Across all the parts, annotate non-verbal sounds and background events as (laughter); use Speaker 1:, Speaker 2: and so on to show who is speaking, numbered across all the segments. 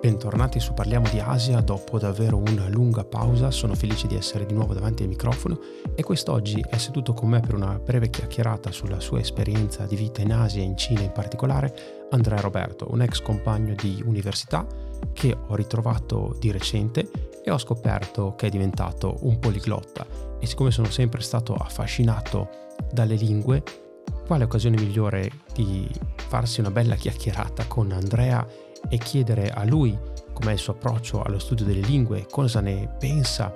Speaker 1: Bentornati su Parliamo di Asia. Dopo davvero una lunga pausa, sono felice di essere di nuovo davanti al microfono e quest'oggi è seduto con me per una breve chiacchierata sulla sua esperienza di vita in Asia e in Cina in particolare Andrea Roberto, un ex compagno di università che ho ritrovato di recente e ho scoperto che è diventato un poliglotta. E siccome sono sempre stato affascinato dalle lingue, quale occasione migliore di farsi una bella chiacchierata con Andrea e chiedere a lui com'è il suo approccio allo studio delle lingue, cosa ne pensa,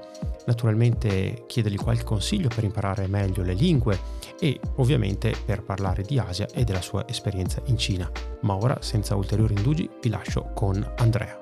Speaker 1: naturalmente chiedergli qualche consiglio per imparare meglio le lingue e ovviamente per parlare di Asia e della sua esperienza in Cina. Ma ora, senza ulteriori indugi, vi lascio con Andrea.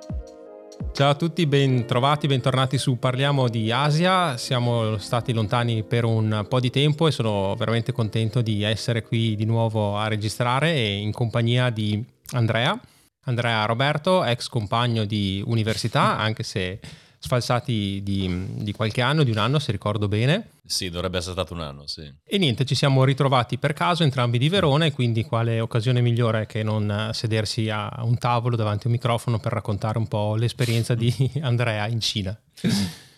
Speaker 2: Ciao a tutti, ben trovati, bentornati su Parliamo di Asia. Siamo stati lontani per un po' di tempo e sono veramente contento di essere qui di nuovo a registrare in compagnia di Andrea. Andrea Roberto, ex compagno di università, (laughs) anche se sfalsati di, di, qualche anno, di un anno se ricordo bene.
Speaker 3: Sì, dovrebbe essere stato un anno, sì.
Speaker 2: E niente, ci siamo ritrovati per caso entrambi di Verona e quindi quale occasione migliore che non sedersi a un tavolo davanti a un microfono per raccontare un po' l'esperienza di (laughs) Andrea in Cina. (laughs)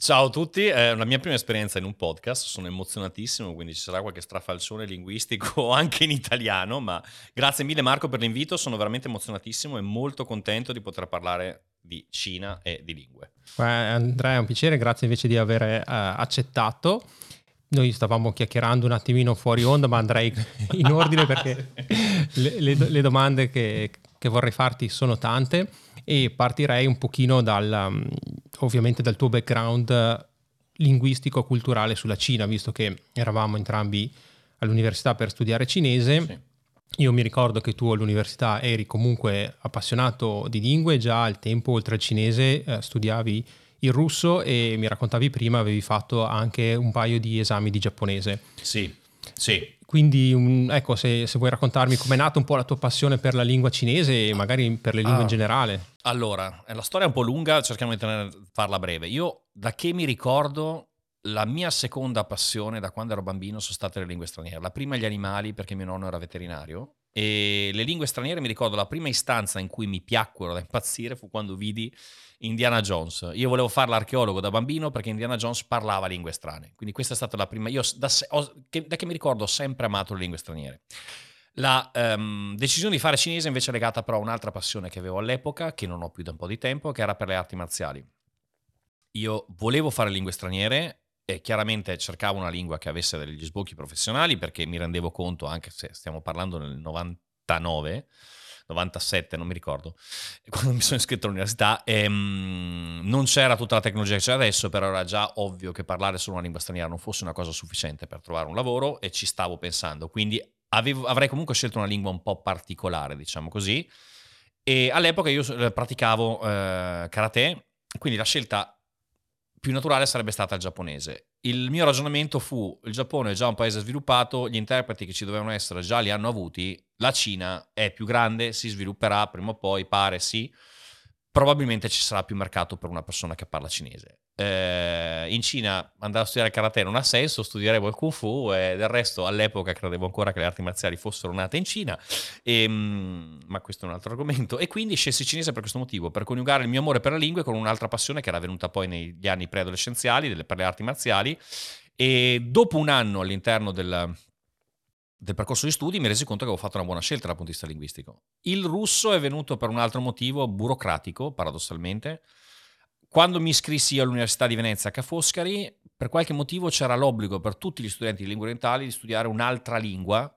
Speaker 3: Ciao a tutti, è la mia prima esperienza in un podcast, sono emozionatissimo, quindi ci sarà qualche strafalcione linguistico (laughs) anche in italiano, ma grazie mille Marco per l'invito, sono veramente emozionatissimo e molto contento di poter parlare di Cina e di lingue.
Speaker 2: Eh, Andrea, è un piacere, grazie invece di aver uh, accettato. Noi stavamo chiacchierando un attimino fuori onda, ma andrei in ordine perché (laughs) le, le, le domande che, che vorrei farti sono tante e partirei un pochino dal, ovviamente dal tuo background linguistico-culturale sulla Cina, visto che eravamo entrambi all'università per studiare cinese. Sì. Io mi ricordo che tu all'università eri comunque appassionato di lingue, già al tempo oltre al cinese eh, studiavi il russo e mi raccontavi prima avevi fatto anche un paio di esami di giapponese.
Speaker 3: Sì, sì.
Speaker 2: Quindi, um, ecco, se, se, vuoi raccontarmi com'è nata un po' la tua passione per la lingua cinese e magari per le lingue ah, in generale.
Speaker 3: Allora, la storia è un po' lunga, cerchiamo di tenere, farla breve. Io, da che mi ricordo, la mia seconda passione da quando ero bambino sono state le lingue straniere. La prima gli animali, perché mio nonno era veterinario, e le lingue straniere mi ricordo la prima istanza in cui mi piacquero da impazzire fu quando vidi Indiana Jones. Io volevo fare l'archeologo da bambino perché Indiana Jones parlava lingue strane. Quindi questa è stata la prima. Io da, ho, che, da che mi ricordo ho sempre amato le lingue straniere. La um, decisione di fare cinese invece è legata però a un'altra passione che avevo all'epoca, che non ho più da un po' di tempo, che era per le arti marziali. Io volevo fare lingue straniere e chiaramente cercavo una lingua che avesse degli sbocchi professionali perché mi rendevo conto, anche se stiamo parlando nel 99, 97, non mi ricordo, (laughs) quando mi sono iscritto all'università, ehm, non c'era tutta la tecnologia che c'è adesso, però era già ovvio che parlare solo una lingua straniera non fosse una cosa sufficiente per trovare un lavoro e ci stavo pensando. Quindi avevo, avrei comunque scelto una lingua un po' particolare, diciamo così. E all'epoca io eh, praticavo eh, karate, quindi la scelta più naturale sarebbe stata il giapponese. Il mio ragionamento fu, il Giappone è già un paese sviluppato, gli interpreti che ci dovevano essere già li hanno avuti, la Cina è più grande, si svilupperà prima o poi, pare sì, probabilmente ci sarà più mercato per una persona che parla cinese. Eh, in Cina andare a studiare karate non ha senso, studieremo il kung fu e del resto all'epoca credevo ancora che le arti marziali fossero nate in Cina, e, ehm, ma questo è un altro argomento. E quindi scelsi cinese per questo motivo, per coniugare il mio amore per la lingua con un'altra passione che era venuta poi negli anni preadolescenziali per le arti marziali. E dopo un anno all'interno del, del percorso di studi mi resi conto che avevo fatto una buona scelta dal punto di vista linguistico. Il russo è venuto per un altro motivo burocratico, paradossalmente. Quando mi iscrissi all'Università di Venezia Ca' Foscari, per qualche motivo c'era l'obbligo per tutti gli studenti di lingue orientali di studiare un'altra lingua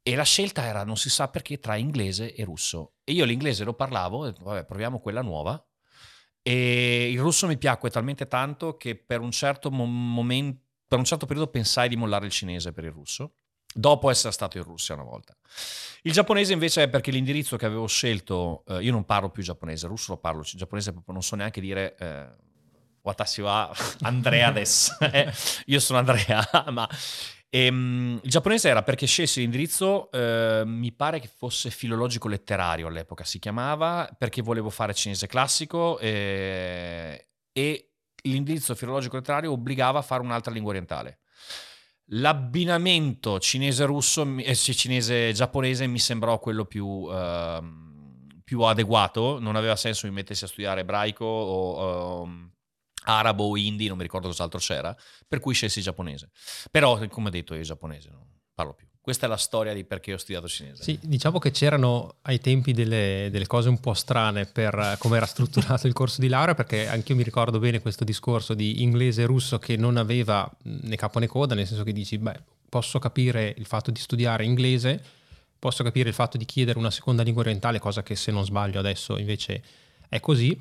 Speaker 3: e la scelta era, non si sa perché, tra inglese e russo. E io l'inglese lo parlavo, e vabbè, proviamo quella nuova. E il russo mi piacque talmente tanto che per un certo momento, per un certo periodo pensai di mollare il cinese per il russo dopo essere stato in Russia una volta. Il giapponese invece è perché l'indirizzo che avevo scelto, eh, io non parlo più giapponese, russo lo parlo, il giapponese proprio non so neanche dire eh, watashi wa Andrea des, (laughs) eh, io sono Andrea, (laughs) ma ehm, il giapponese era perché scelsi l'indirizzo, eh, mi pare che fosse filologico letterario all'epoca si chiamava, perché volevo fare cinese classico eh, e l'indirizzo filologico letterario obbligava a fare un'altra lingua orientale. L'abbinamento cinese-russo, eh, cinese-giapponese mi sembrò quello più, uh, più, adeguato, non aveva senso mi mettessi a studiare ebraico o uh, arabo o hindi, non mi ricordo cos'altro c'era, per cui scelsi giapponese. Però, come detto, io giapponese non parlo più. Questa è la storia di perché ho studiato cinese.
Speaker 2: Sì, diciamo che c'erano ai tempi delle, delle cose un po' strane per come era strutturato il corso di laurea, perché anche io mi ricordo bene questo discorso di inglese e russo che non aveva né capo né coda, nel senso che dici, beh, posso capire il fatto di studiare inglese, posso capire il fatto di chiedere una seconda lingua orientale, cosa che se non sbaglio adesso invece è così,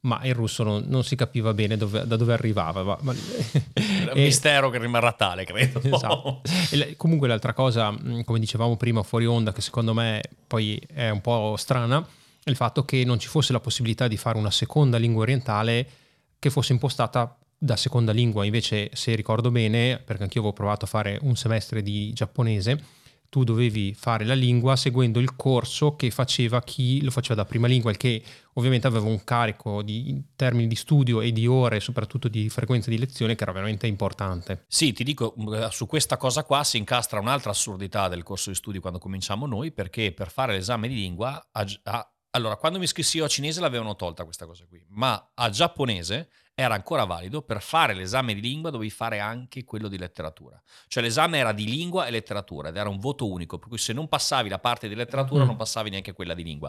Speaker 2: ma il russo non, non si capiva bene dove, da dove arrivava. Ma, ma...
Speaker 3: un (laughs) mistero che rimarrà tale, credo.
Speaker 2: Esatto. (laughs) E, comunque l'altra cosa, mm, come dicevamo prima fuori onda, che secondo me poi è un po' strana, è il fatto che non ci fosse la possibilità di fare una seconda lingua orientale che fosse impostata da seconda lingua. Invece, se ricordo bene, perché anch'io avevo provato a fare un semestre di giapponese, tu dovevi fare la lingua seguendo il corso che faceva chi lo faceva da prima lingua, il che ovviamente aveva un carico di in termini di studio e di ore, soprattutto di frequenza di lezione, che era veramente importante.
Speaker 3: Sì, ti dico, eh, su questa cosa qua si incastra un'altra assurdità del corso di studi quando cominciamo noi, perché per fare l'esame di lingua, a, a, allora quando mi iscrissi io a cinese l'avevano tolta questa cosa qui, ma a giapponese era ancora valido, per fare l'esame di lingua dovevi fare anche quello di letteratura. Cioè l'esame era di lingua e letteratura ed era un voto unico, per cui se non passavi la parte di letteratura mm. non passavi neanche quella di lingua.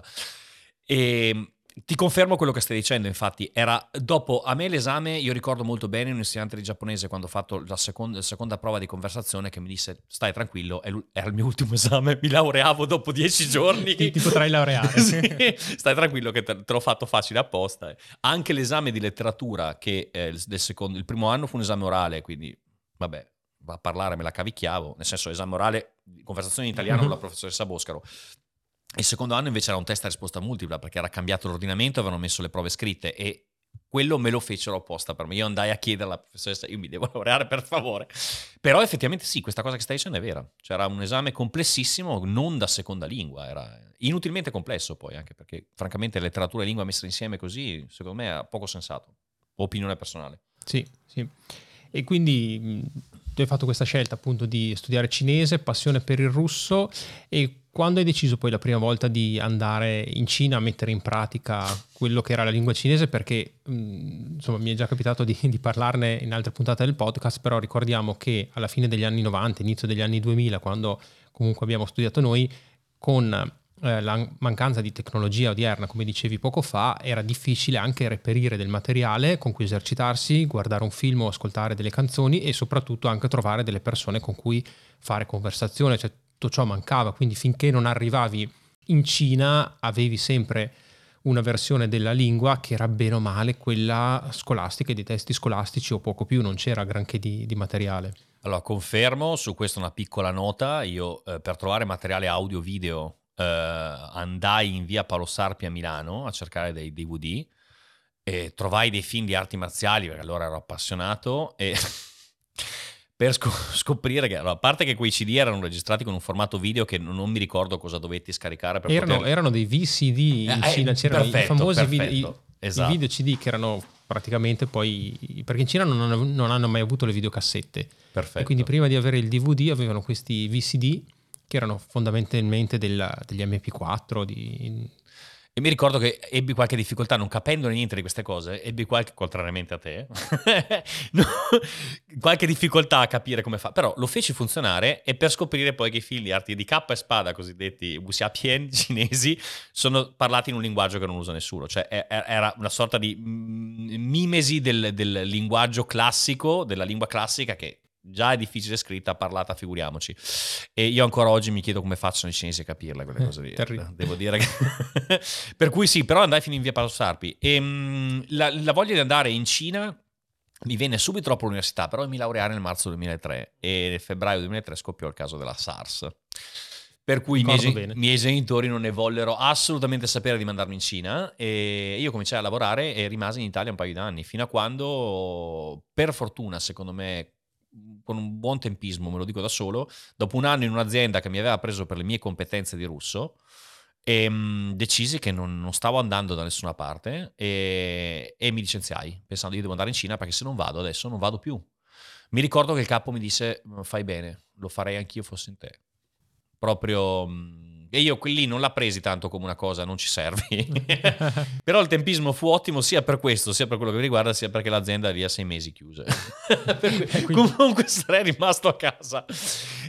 Speaker 3: E ehm, ti confermo quello che stai dicendo, infatti, era dopo a me l'esame, io ricordo molto bene un insegnante di giapponese quando ho fatto la seconda, la seconda prova di conversazione che mi disse stai tranquillo, era il mio ultimo (laughs) esame, mi laureavo dopo dieci giorni.
Speaker 2: ti, ti potrai laureare. (laughs)
Speaker 3: sì, stai tranquillo che te, te, l'ho fatto facile apposta. Anche l'esame di letteratura, che eh, del secondo, il primo anno fu un esame orale, quindi vabbè, a parlare me la cavicchiavo, nel senso esame orale, conversazione in italiano (laughs) con la professoressa Boscaro. Il secondo anno invece era un test a risposta multipla perché era cambiato l'ordinamento, avevano messo le prove scritte e quello me lo fecero apposta per me. Io andai a chiedere alla professoressa, io mi devo (laughs) laureare per favore. Però effettivamente sì, questa cosa che stai dicendo è vera. C'era un esame complessissimo, non da seconda lingua, era inutilmente complesso poi, anche perché francamente letteratura e lingua messe insieme così, secondo me è poco sensato. Opinione personale.
Speaker 2: Sì, sì. E quindi tu hai fatto questa scelta appunto di studiare cinese, passione per il russo e quando hai deciso poi la prima volta di andare in Cina a mettere in pratica quello che era la lingua cinese? Perché insomma mi è già capitato di, di, parlarne in altre puntate del podcast, però ricordiamo che alla fine degli anni 90, inizio degli anni 2000, quando comunque abbiamo studiato noi, con eh, la mancanza di tecnologia odierna, come dicevi poco fa, era difficile anche reperire del materiale con cui esercitarsi, guardare un film o ascoltare delle canzoni e soprattutto anche trovare delle persone con cui fare conversazione, cioè tutto ciò mancava, quindi finché non arrivavi in Cina avevi sempre una versione della lingua che era bene o male quella scolastica, di testi scolastici o poco più, non c'era granché di, di materiale.
Speaker 3: Allora, confermo su questa una piccola nota, io eh, per trovare materiale audio-video Uh, andai in via Paolo Sarpi a Milano a cercare dei DVD e trovai dei film di arti marziali perché allora ero appassionato e (laughs) per sc- scoprire che allora, a parte che quei CD erano registrati con un formato video che non, mi ricordo cosa dovetti scaricare per
Speaker 2: erano,
Speaker 3: poter...
Speaker 2: erano dei VCD in eh, Cina c'erano perfetto, i famosi perfetto, video, esatto. i video CD che erano praticamente poi perché in Cina non hanno, non hanno mai avuto le videocassette
Speaker 3: perfetto.
Speaker 2: e quindi prima di avere il DVD avevano questi VCD che erano fondamentalmente della, degli MP4. Di...
Speaker 3: E mi ricordo che ebbi qualche difficoltà, non capendo niente di queste cose, ebbi qualche, contrariamente a te, (laughs) no, qualche difficoltà a capire come fa. Però lo feci funzionare e per scoprire poi che i figli arti di K e spada, cosiddetti wuxiapien (laughs) cinesi, sono parlati in un linguaggio che non usa nessuno. Cioè era una sorta di mm, mimesi del, del linguaggio classico, della lingua classica che già è difficile scritta, parlata, figuriamoci. E io ancora oggi mi chiedo come facciano i cinesi a capirla quelle cose lì. Devo dire che... (laughs) per cui sì, però andai fino in via Paolo Sarpi. E, ehm, mh, la, la, voglia di andare in Cina mi venne subito troppo all'università, però mi laureai nel marzo 2003 e nel febbraio 2003 scoppiò il caso della SARS. Per cui i miei, miei, genitori non ne vollero assolutamente sapere di mandarmi in Cina e io cominciai a lavorare e rimasi in Italia un paio di anni, fino a quando, per fortuna, secondo me, con un buon tempismo, me lo dico da solo, dopo un anno in un'azienda che mi aveva preso per le mie competenze di russo, e, ehm, mh, decisi che non, non, stavo andando da nessuna parte e, e, mi licenziai pensando io devo andare in Cina perché se non vado adesso non vado più. Mi ricordo che il capo mi disse fai bene, lo farei anch'io fossi in te. Proprio... E io lì non l'ha presi tanto come una cosa, non ci servi. (laughs) Però il tempismo fu ottimo sia per questo, sia per quello che mi riguarda, sia perché l'azienda è via sei mesi chiuse. (laughs) quindi... Comunque sarei rimasto a casa.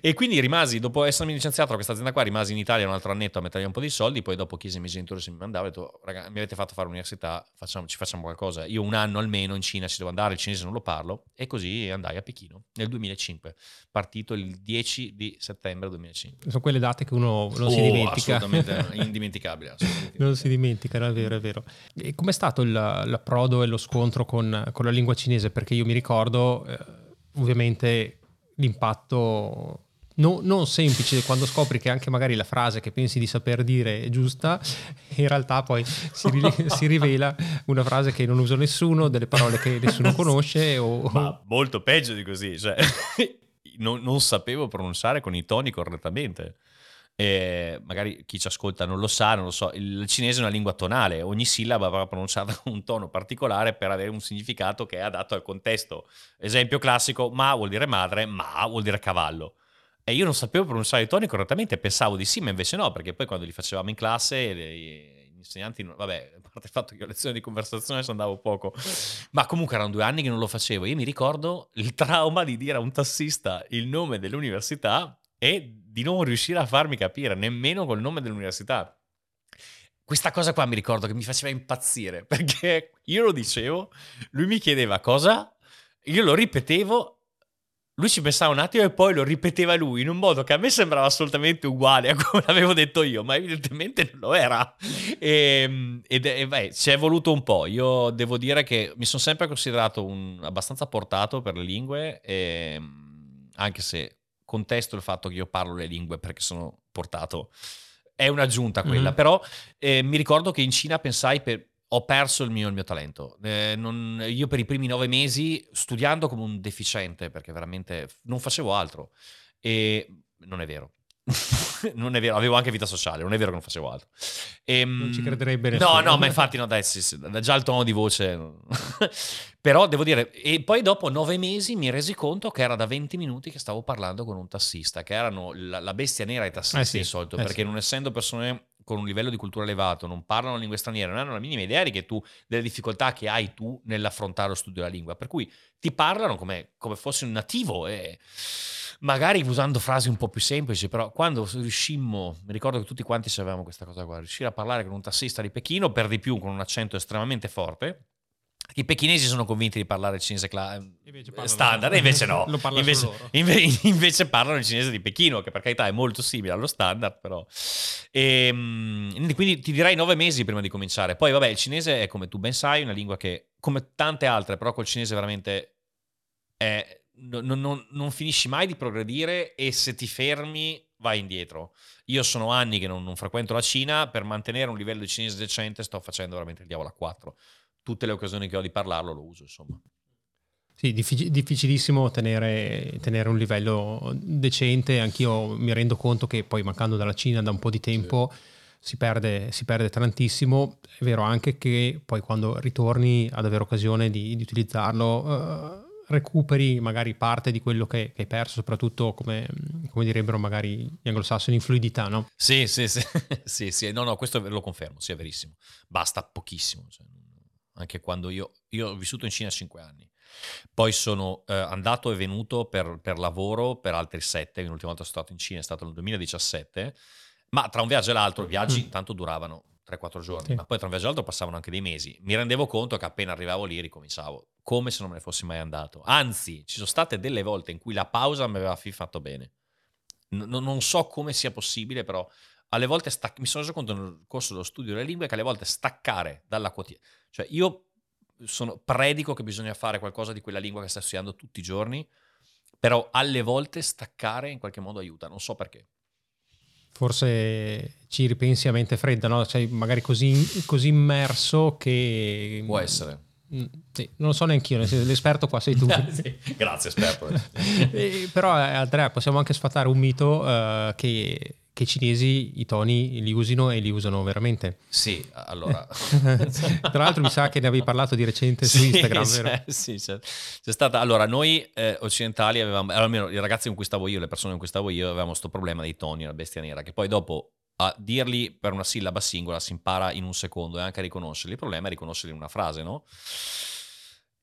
Speaker 3: E quindi rimasi, dopo essermi licenziato da questa azienda qua, rimasi in Italia un altro annetto a mettergli un po' di soldi, poi dopo chiesi ai miei genitori se mi mandavo, ho detto, raga, mi avete fatto fare l'università, facciamo, ci facciamo qualcosa. Io un anno almeno in Cina ci devo andare, il cinese non lo parlo, e così andai a Pechino nel 2005, partito il 10 di settembre 2005.
Speaker 2: Sono quelle date che uno non oh, si dimentica.
Speaker 3: Assolutamente (laughs) indimenticabile. Assolutamente.
Speaker 2: non si dimentica, è vero, è vero. E com'è stato il, l'approdo e lo scontro con, con, la lingua cinese? Perché io mi ricordo, eh, ovviamente, l'impatto No, non semplice quando scopri che anche magari la frase che pensi di saper dire è giusta, in realtà poi si, ri- (laughs) si rivela una frase che non usa nessuno, delle parole che nessuno conosce. O...
Speaker 3: Ma molto peggio di così, cioè, (laughs) non, non, sapevo pronunciare con i toni correttamente. E magari chi ci ascolta non lo sa, non lo so, il cinese è una lingua tonale, ogni sillaba va pronunciata con un tono particolare per avere un significato che è adatto al contesto. Esempio classico, ma vuol dire madre, ma vuol dire cavallo. E io non sapevo pronunciare i toni correttamente, pensavo di sì, ma invece no, perché poi quando li facevamo in classe gli insegnanti, vabbè, a parte il fatto che ho lezioni di conversazione ci andavo poco, ma comunque erano due anni che non lo facevo. Io mi ricordo il trauma di dire a un tassista il nome dell'università e di non riuscire a farmi capire nemmeno col nome dell'università. Questa cosa qua mi ricordo che mi faceva impazzire (laughs) perché io lo dicevo, lui mi chiedeva cosa, io lo ripetevo lui ci pensava un attimo e poi lo ripeteva lui in un modo che a me sembrava assolutamente uguale a (laughs) come l'avevo detto io, ma evidentemente non lo era. E, ed e beh, ci è voluto un po'. Io devo dire che mi sono sempre considerato un, abbastanza portato per le lingue, e, anche se contesto il fatto che io parlo le lingue perché sono portato. È un'aggiunta quella, mm-hmm. però eh, mi ricordo che in Cina pensai per, ho perso il mio, il mio talento. Eh, non, io per i primi nove mesi, studiando come un deficiente, perché veramente non facevo altro, e non è vero. (laughs) non è vero, avevo anche vita sociale, non è vero che non facevo altro.
Speaker 2: E, ehm, non ci crederebbe
Speaker 3: nessuno. No, no, ma infatti no, dai, sì, sì, già il tono di voce. (laughs) Però devo dire, e poi dopo nove mesi mi resi conto che era da 20 minuti che stavo parlando con un tassista, che erano la, la bestia nera ai tassisti eh sì, di solito, eh perché non essendo persone con un livello di cultura elevato, non parlano lingue straniere, non hanno la minima idea di che tu, delle difficoltà che hai tu nell'affrontare lo studio della lingua. Per cui ti parlano come, come fossi un nativo e magari usando frasi un po' più semplici, però quando riuscimmo, mi ricordo che tutti quanti sapevamo questa cosa qua, riuscire a parlare con un tassista di Pechino, per di più con un accento estremamente forte, i pechinesi sono convinti di parlare il cinese cla- invece standard, invece no. (laughs) invece, (laughs) inve- invece, parlano il cinese di Pechino, che per carità è molto simile allo standard, però. E, ehm, quindi ti direi nove mesi prima di cominciare. Poi, vabbè, il cinese è come tu ben sai, una lingua che, come tante altre, però col cinese veramente è, non, non, non finisci mai di progredire e se ti fermi vai indietro. Io sono anni che non, non frequento la Cina, per mantenere un livello di cinese decente sto facendo veramente il diavolo a quattro tutte le occasioni che ho di parlarlo lo uso, insomma.
Speaker 2: Sì, diffic- difficilissimo tenere, tenere, un livello decente, anch'io mi rendo conto che poi mancando dalla Cina da un po' di tempo sì. si, perde, si, perde, tantissimo, è vero anche che poi quando ritorni ad avere occasione di, di utilizzarlo uh, recuperi magari parte di quello che, che hai perso, soprattutto come, come, direbbero magari gli anglosassoni in fluidità, no?
Speaker 3: Sì, sì, sì, (laughs) sì, sì, no, no, questo lo confermo, sì, è verissimo, basta pochissimo. Cioè anche quando io, io ho vissuto in Cina 5 anni. Poi sono eh, andato e venuto per, per, lavoro per altri 7, l'ultima volta sono stato in Cina è stato nel 2017, ma tra un viaggio e l'altro i viaggi mm. tanto duravano 3-4 giorni, sì. ma poi tra un viaggio e l'altro passavano anche dei mesi. Mi rendevo conto che appena arrivavo lì ricominciavo, come se non me ne fossi mai andato. Anzi, ci sono state delle volte in cui la pausa mi aveva fatto bene. N- non so come sia possibile, però alle volte stac- mi sono reso conto nel corso dello studio delle lingue che alle volte staccare dalla quotidianità, cioè io sono, predico che bisogna fare qualcosa di quella lingua che stai studiando tutti i giorni, però alle volte staccare in qualche modo aiuta, non so perché.
Speaker 2: Forse ci ripensi a mente fredda, no? Cioè, magari così, così immerso che...
Speaker 3: Può essere.
Speaker 2: Mm, sì, non lo so neanche io, l'esperto qua sei tu. (laughs)
Speaker 3: sì, grazie esperto. (laughs)
Speaker 2: eh, però eh, Andrea, possiamo anche sfatare un mito uh, che che i cinesi i toni li usino e li usano veramente.
Speaker 3: Sì, allora. (laughs)
Speaker 2: Tra l'altro mi sa che ne avevi parlato di recente su Instagram,
Speaker 3: sì,
Speaker 2: vero?
Speaker 3: Sì, c'è, c'è stata... Allora, noi eh, occidentali avevamo, almeno i ragazzi con cui stavo io, le persone con cui stavo io, avevamo questo problema dei toni, la bestia nera, che poi dopo a dirli per una sillaba singola si impara in un secondo e anche a riconoscerli. Il problema è riconoscerli in una frase, no?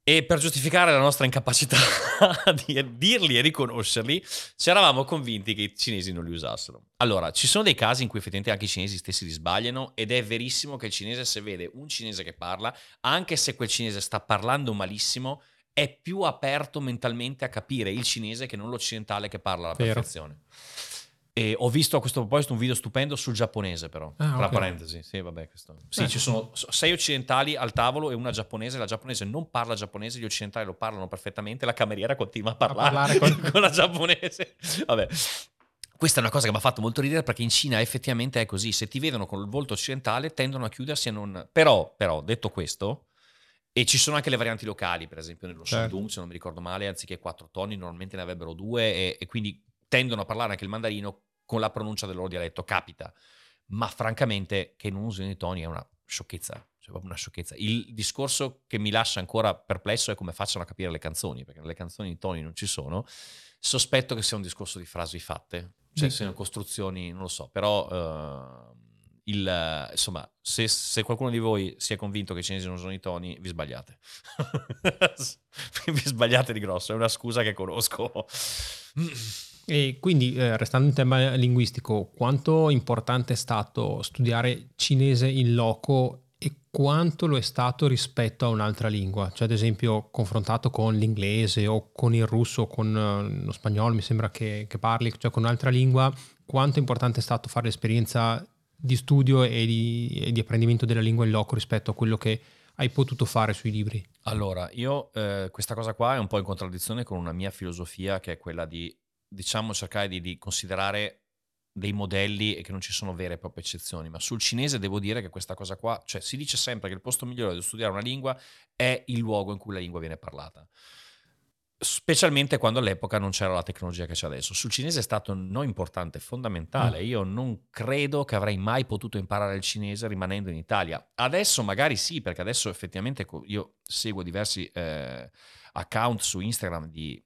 Speaker 3: E per giustificare la nostra incapacità (laughs) di dirli e riconoscerli, ci eravamo convinti che i cinesi non li usassero. Allora, ci sono dei casi in cui effettivamente anche i cinesi stessi li sbagliano ed è verissimo che il cinese se vede un cinese che parla, anche se quel cinese sta parlando malissimo, è più aperto mentalmente a capire il cinese che non l'occidentale che parla alla Vero. perfezione. E ho visto a questo proposito un video stupendo sul giapponese, però. Ah, tra okay. parentesi, sì, vabbè, questo. Sì, eh. ci sono sei occidentali al tavolo e una giapponese. La giapponese non parla giapponese, gli occidentali lo parlano perfettamente. La cameriera continua a parlare, a parlare con... (laughs) con la giapponese. Vabbè. Questa è una cosa che mi ha fatto molto ridere perché in Cina effettivamente è così. Se ti vedono con il volto occidentale tendono a chiudersi e non... Però, però, detto questo, e ci sono anche le varianti locali, per esempio nello certo. Shandong, se non mi ricordo male, anziché quattro toni, normalmente ne avrebbero due e, e quindi tendono a parlare anche il mandarino con la pronuncia del loro dialetto, capita. Ma francamente che non usino i toni è una sciocchezza, cioè proprio una sciocchezza. Il discorso che mi lascia ancora perplesso è come facciano a capire le canzoni, perché nelle canzoni i toni non ci sono. Sospetto che sia un discorso di frasi fatte, cioè siano costruzioni, non lo so, però... Uh, il, insomma, se, se, qualcuno di voi si è convinto che i cinesi non usano i toni, vi sbagliate. (laughs) vi sbagliate di grosso, è una scusa che conosco. (clears throat)
Speaker 2: E quindi, eh, restando in tema linguistico, quanto importante è stato studiare cinese in loco e quanto lo è stato rispetto a un'altra lingua? Cioè, ad esempio, confrontato con l'inglese o con il russo o con uh, lo spagnolo, mi sembra che, che, parli, cioè con un'altra lingua, quanto importante è stato fare l'esperienza di studio e di, e di apprendimento della lingua in loco rispetto a quello che hai potuto fare sui libri?
Speaker 3: Allora, io eh, questa cosa qua è un po' in contraddizione con una mia filosofia che è quella di diciamo, cercare di, di considerare dei modelli e che non ci sono vere e proprie eccezioni, ma sul cinese devo dire che questa cosa qua, cioè si dice sempre che il posto migliore di studiare una lingua è il luogo in cui la lingua viene parlata. Specialmente quando all'epoca non c'era la tecnologia che c'è adesso. Sul cinese è stato non importante, fondamentale. Mm. Io non credo che avrei mai potuto imparare il cinese rimanendo in Italia. Adesso magari sì, perché adesso effettivamente io seguo diversi eh, account su Instagram di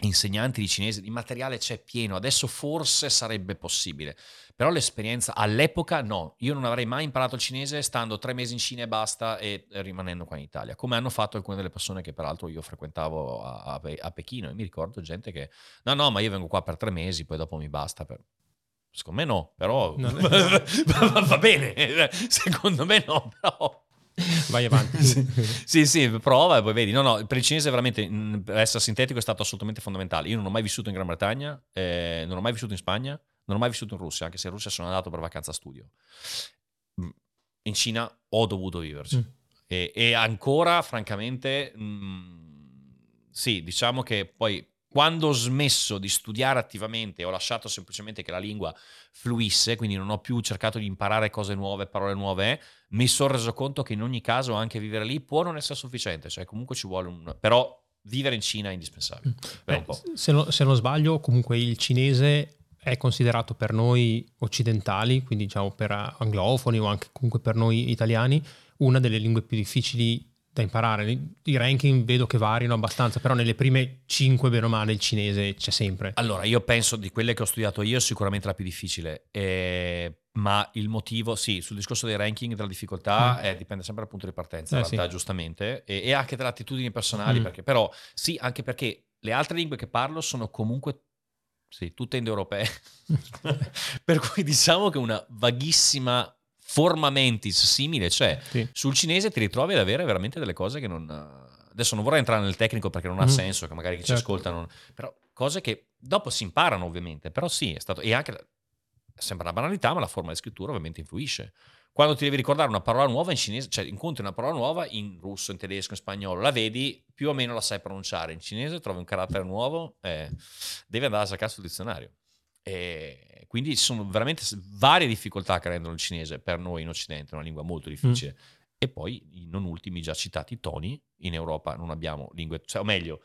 Speaker 3: insegnanti di cinese, di materiale c'è pieno, adesso forse sarebbe possibile, però l'esperienza all'epoca no, io non avrei mai imparato il cinese stando tre mesi in Cina e basta e rimanendo qua in Italia, come hanno fatto alcune delle persone che peraltro io frequentavo a, a, a Pechino e mi ricordo gente che no no ma io vengo qua per tre mesi, poi dopo mi basta per... Secondo me no, però (laughs) va bene, secondo me no, però (laughs)
Speaker 2: Vai avanti.
Speaker 3: sì, sì, prova e poi vedi. No, no, per il cinese veramente, per essere sintetico, è stato assolutamente fondamentale. Io non ho mai vissuto in Gran Bretagna, eh, non ho mai vissuto in Spagna, non ho mai vissuto in Russia, anche se in Russia sono andato per vacanza studio. In Cina ho dovuto viverci. Mm. E, e, ancora, francamente, mh, sì, diciamo che poi quando ho smesso di studiare attivamente, ho lasciato semplicemente che la lingua fluisse, quindi non ho più cercato di imparare cose nuove, parole nuove, mi sono reso conto che in ogni caso anche vivere lì può non essere sufficiente, cioè comunque ci vuole un... però vivere in Cina è indispensabile.
Speaker 2: Eh, se, no, se non sbaglio, comunque il cinese è considerato per noi occidentali, quindi diciamo per anglofoni o anche comunque per noi italiani, una delle lingue più difficili da imparare. I ranking vedo che variano abbastanza, però nelle prime 5, bene o male, il cinese c'è sempre.
Speaker 3: Allora, io penso di quelle che ho studiato io, sicuramente la più difficile. Eh, ma il motivo, sì, sul discorso dei ranking della difficoltà mm. eh, dipende sempre dal punto di partenza, eh, in realtà, sì. giustamente, e, e, anche dalle attitudini personali, mm. perché, però sì, anche perché le altre lingue che parlo sono comunque sì, tutte indoeuropee, (laughs) (laughs) per cui diciamo che una vaghissima forma mentis simile c'è. Sì. Sul cinese ti ritrovi ad avere veramente delle cose che non... Adesso non vorrei entrare nel tecnico perché non ha mm. senso, che magari chi certo. ci ascolta non... Però cose che dopo si imparano ovviamente, però sì, è stato... E anche... Sembra una banalità, ma la forma di scrittura ovviamente influisce quando ti devi ricordare una parola nuova in cinese, cioè incontri una parola nuova in russo, in tedesco, in spagnolo, la vedi, più o meno la sai pronunciare. In cinese trovi un carattere nuovo, eh, devi andare a cercare sul dizionario. E quindi ci sono veramente varie difficoltà che rendono il cinese per noi in Occidente una lingua molto difficile. Mm. E poi, i non ultimi già citati toni, in Europa non abbiamo lingue, cioè, o meglio,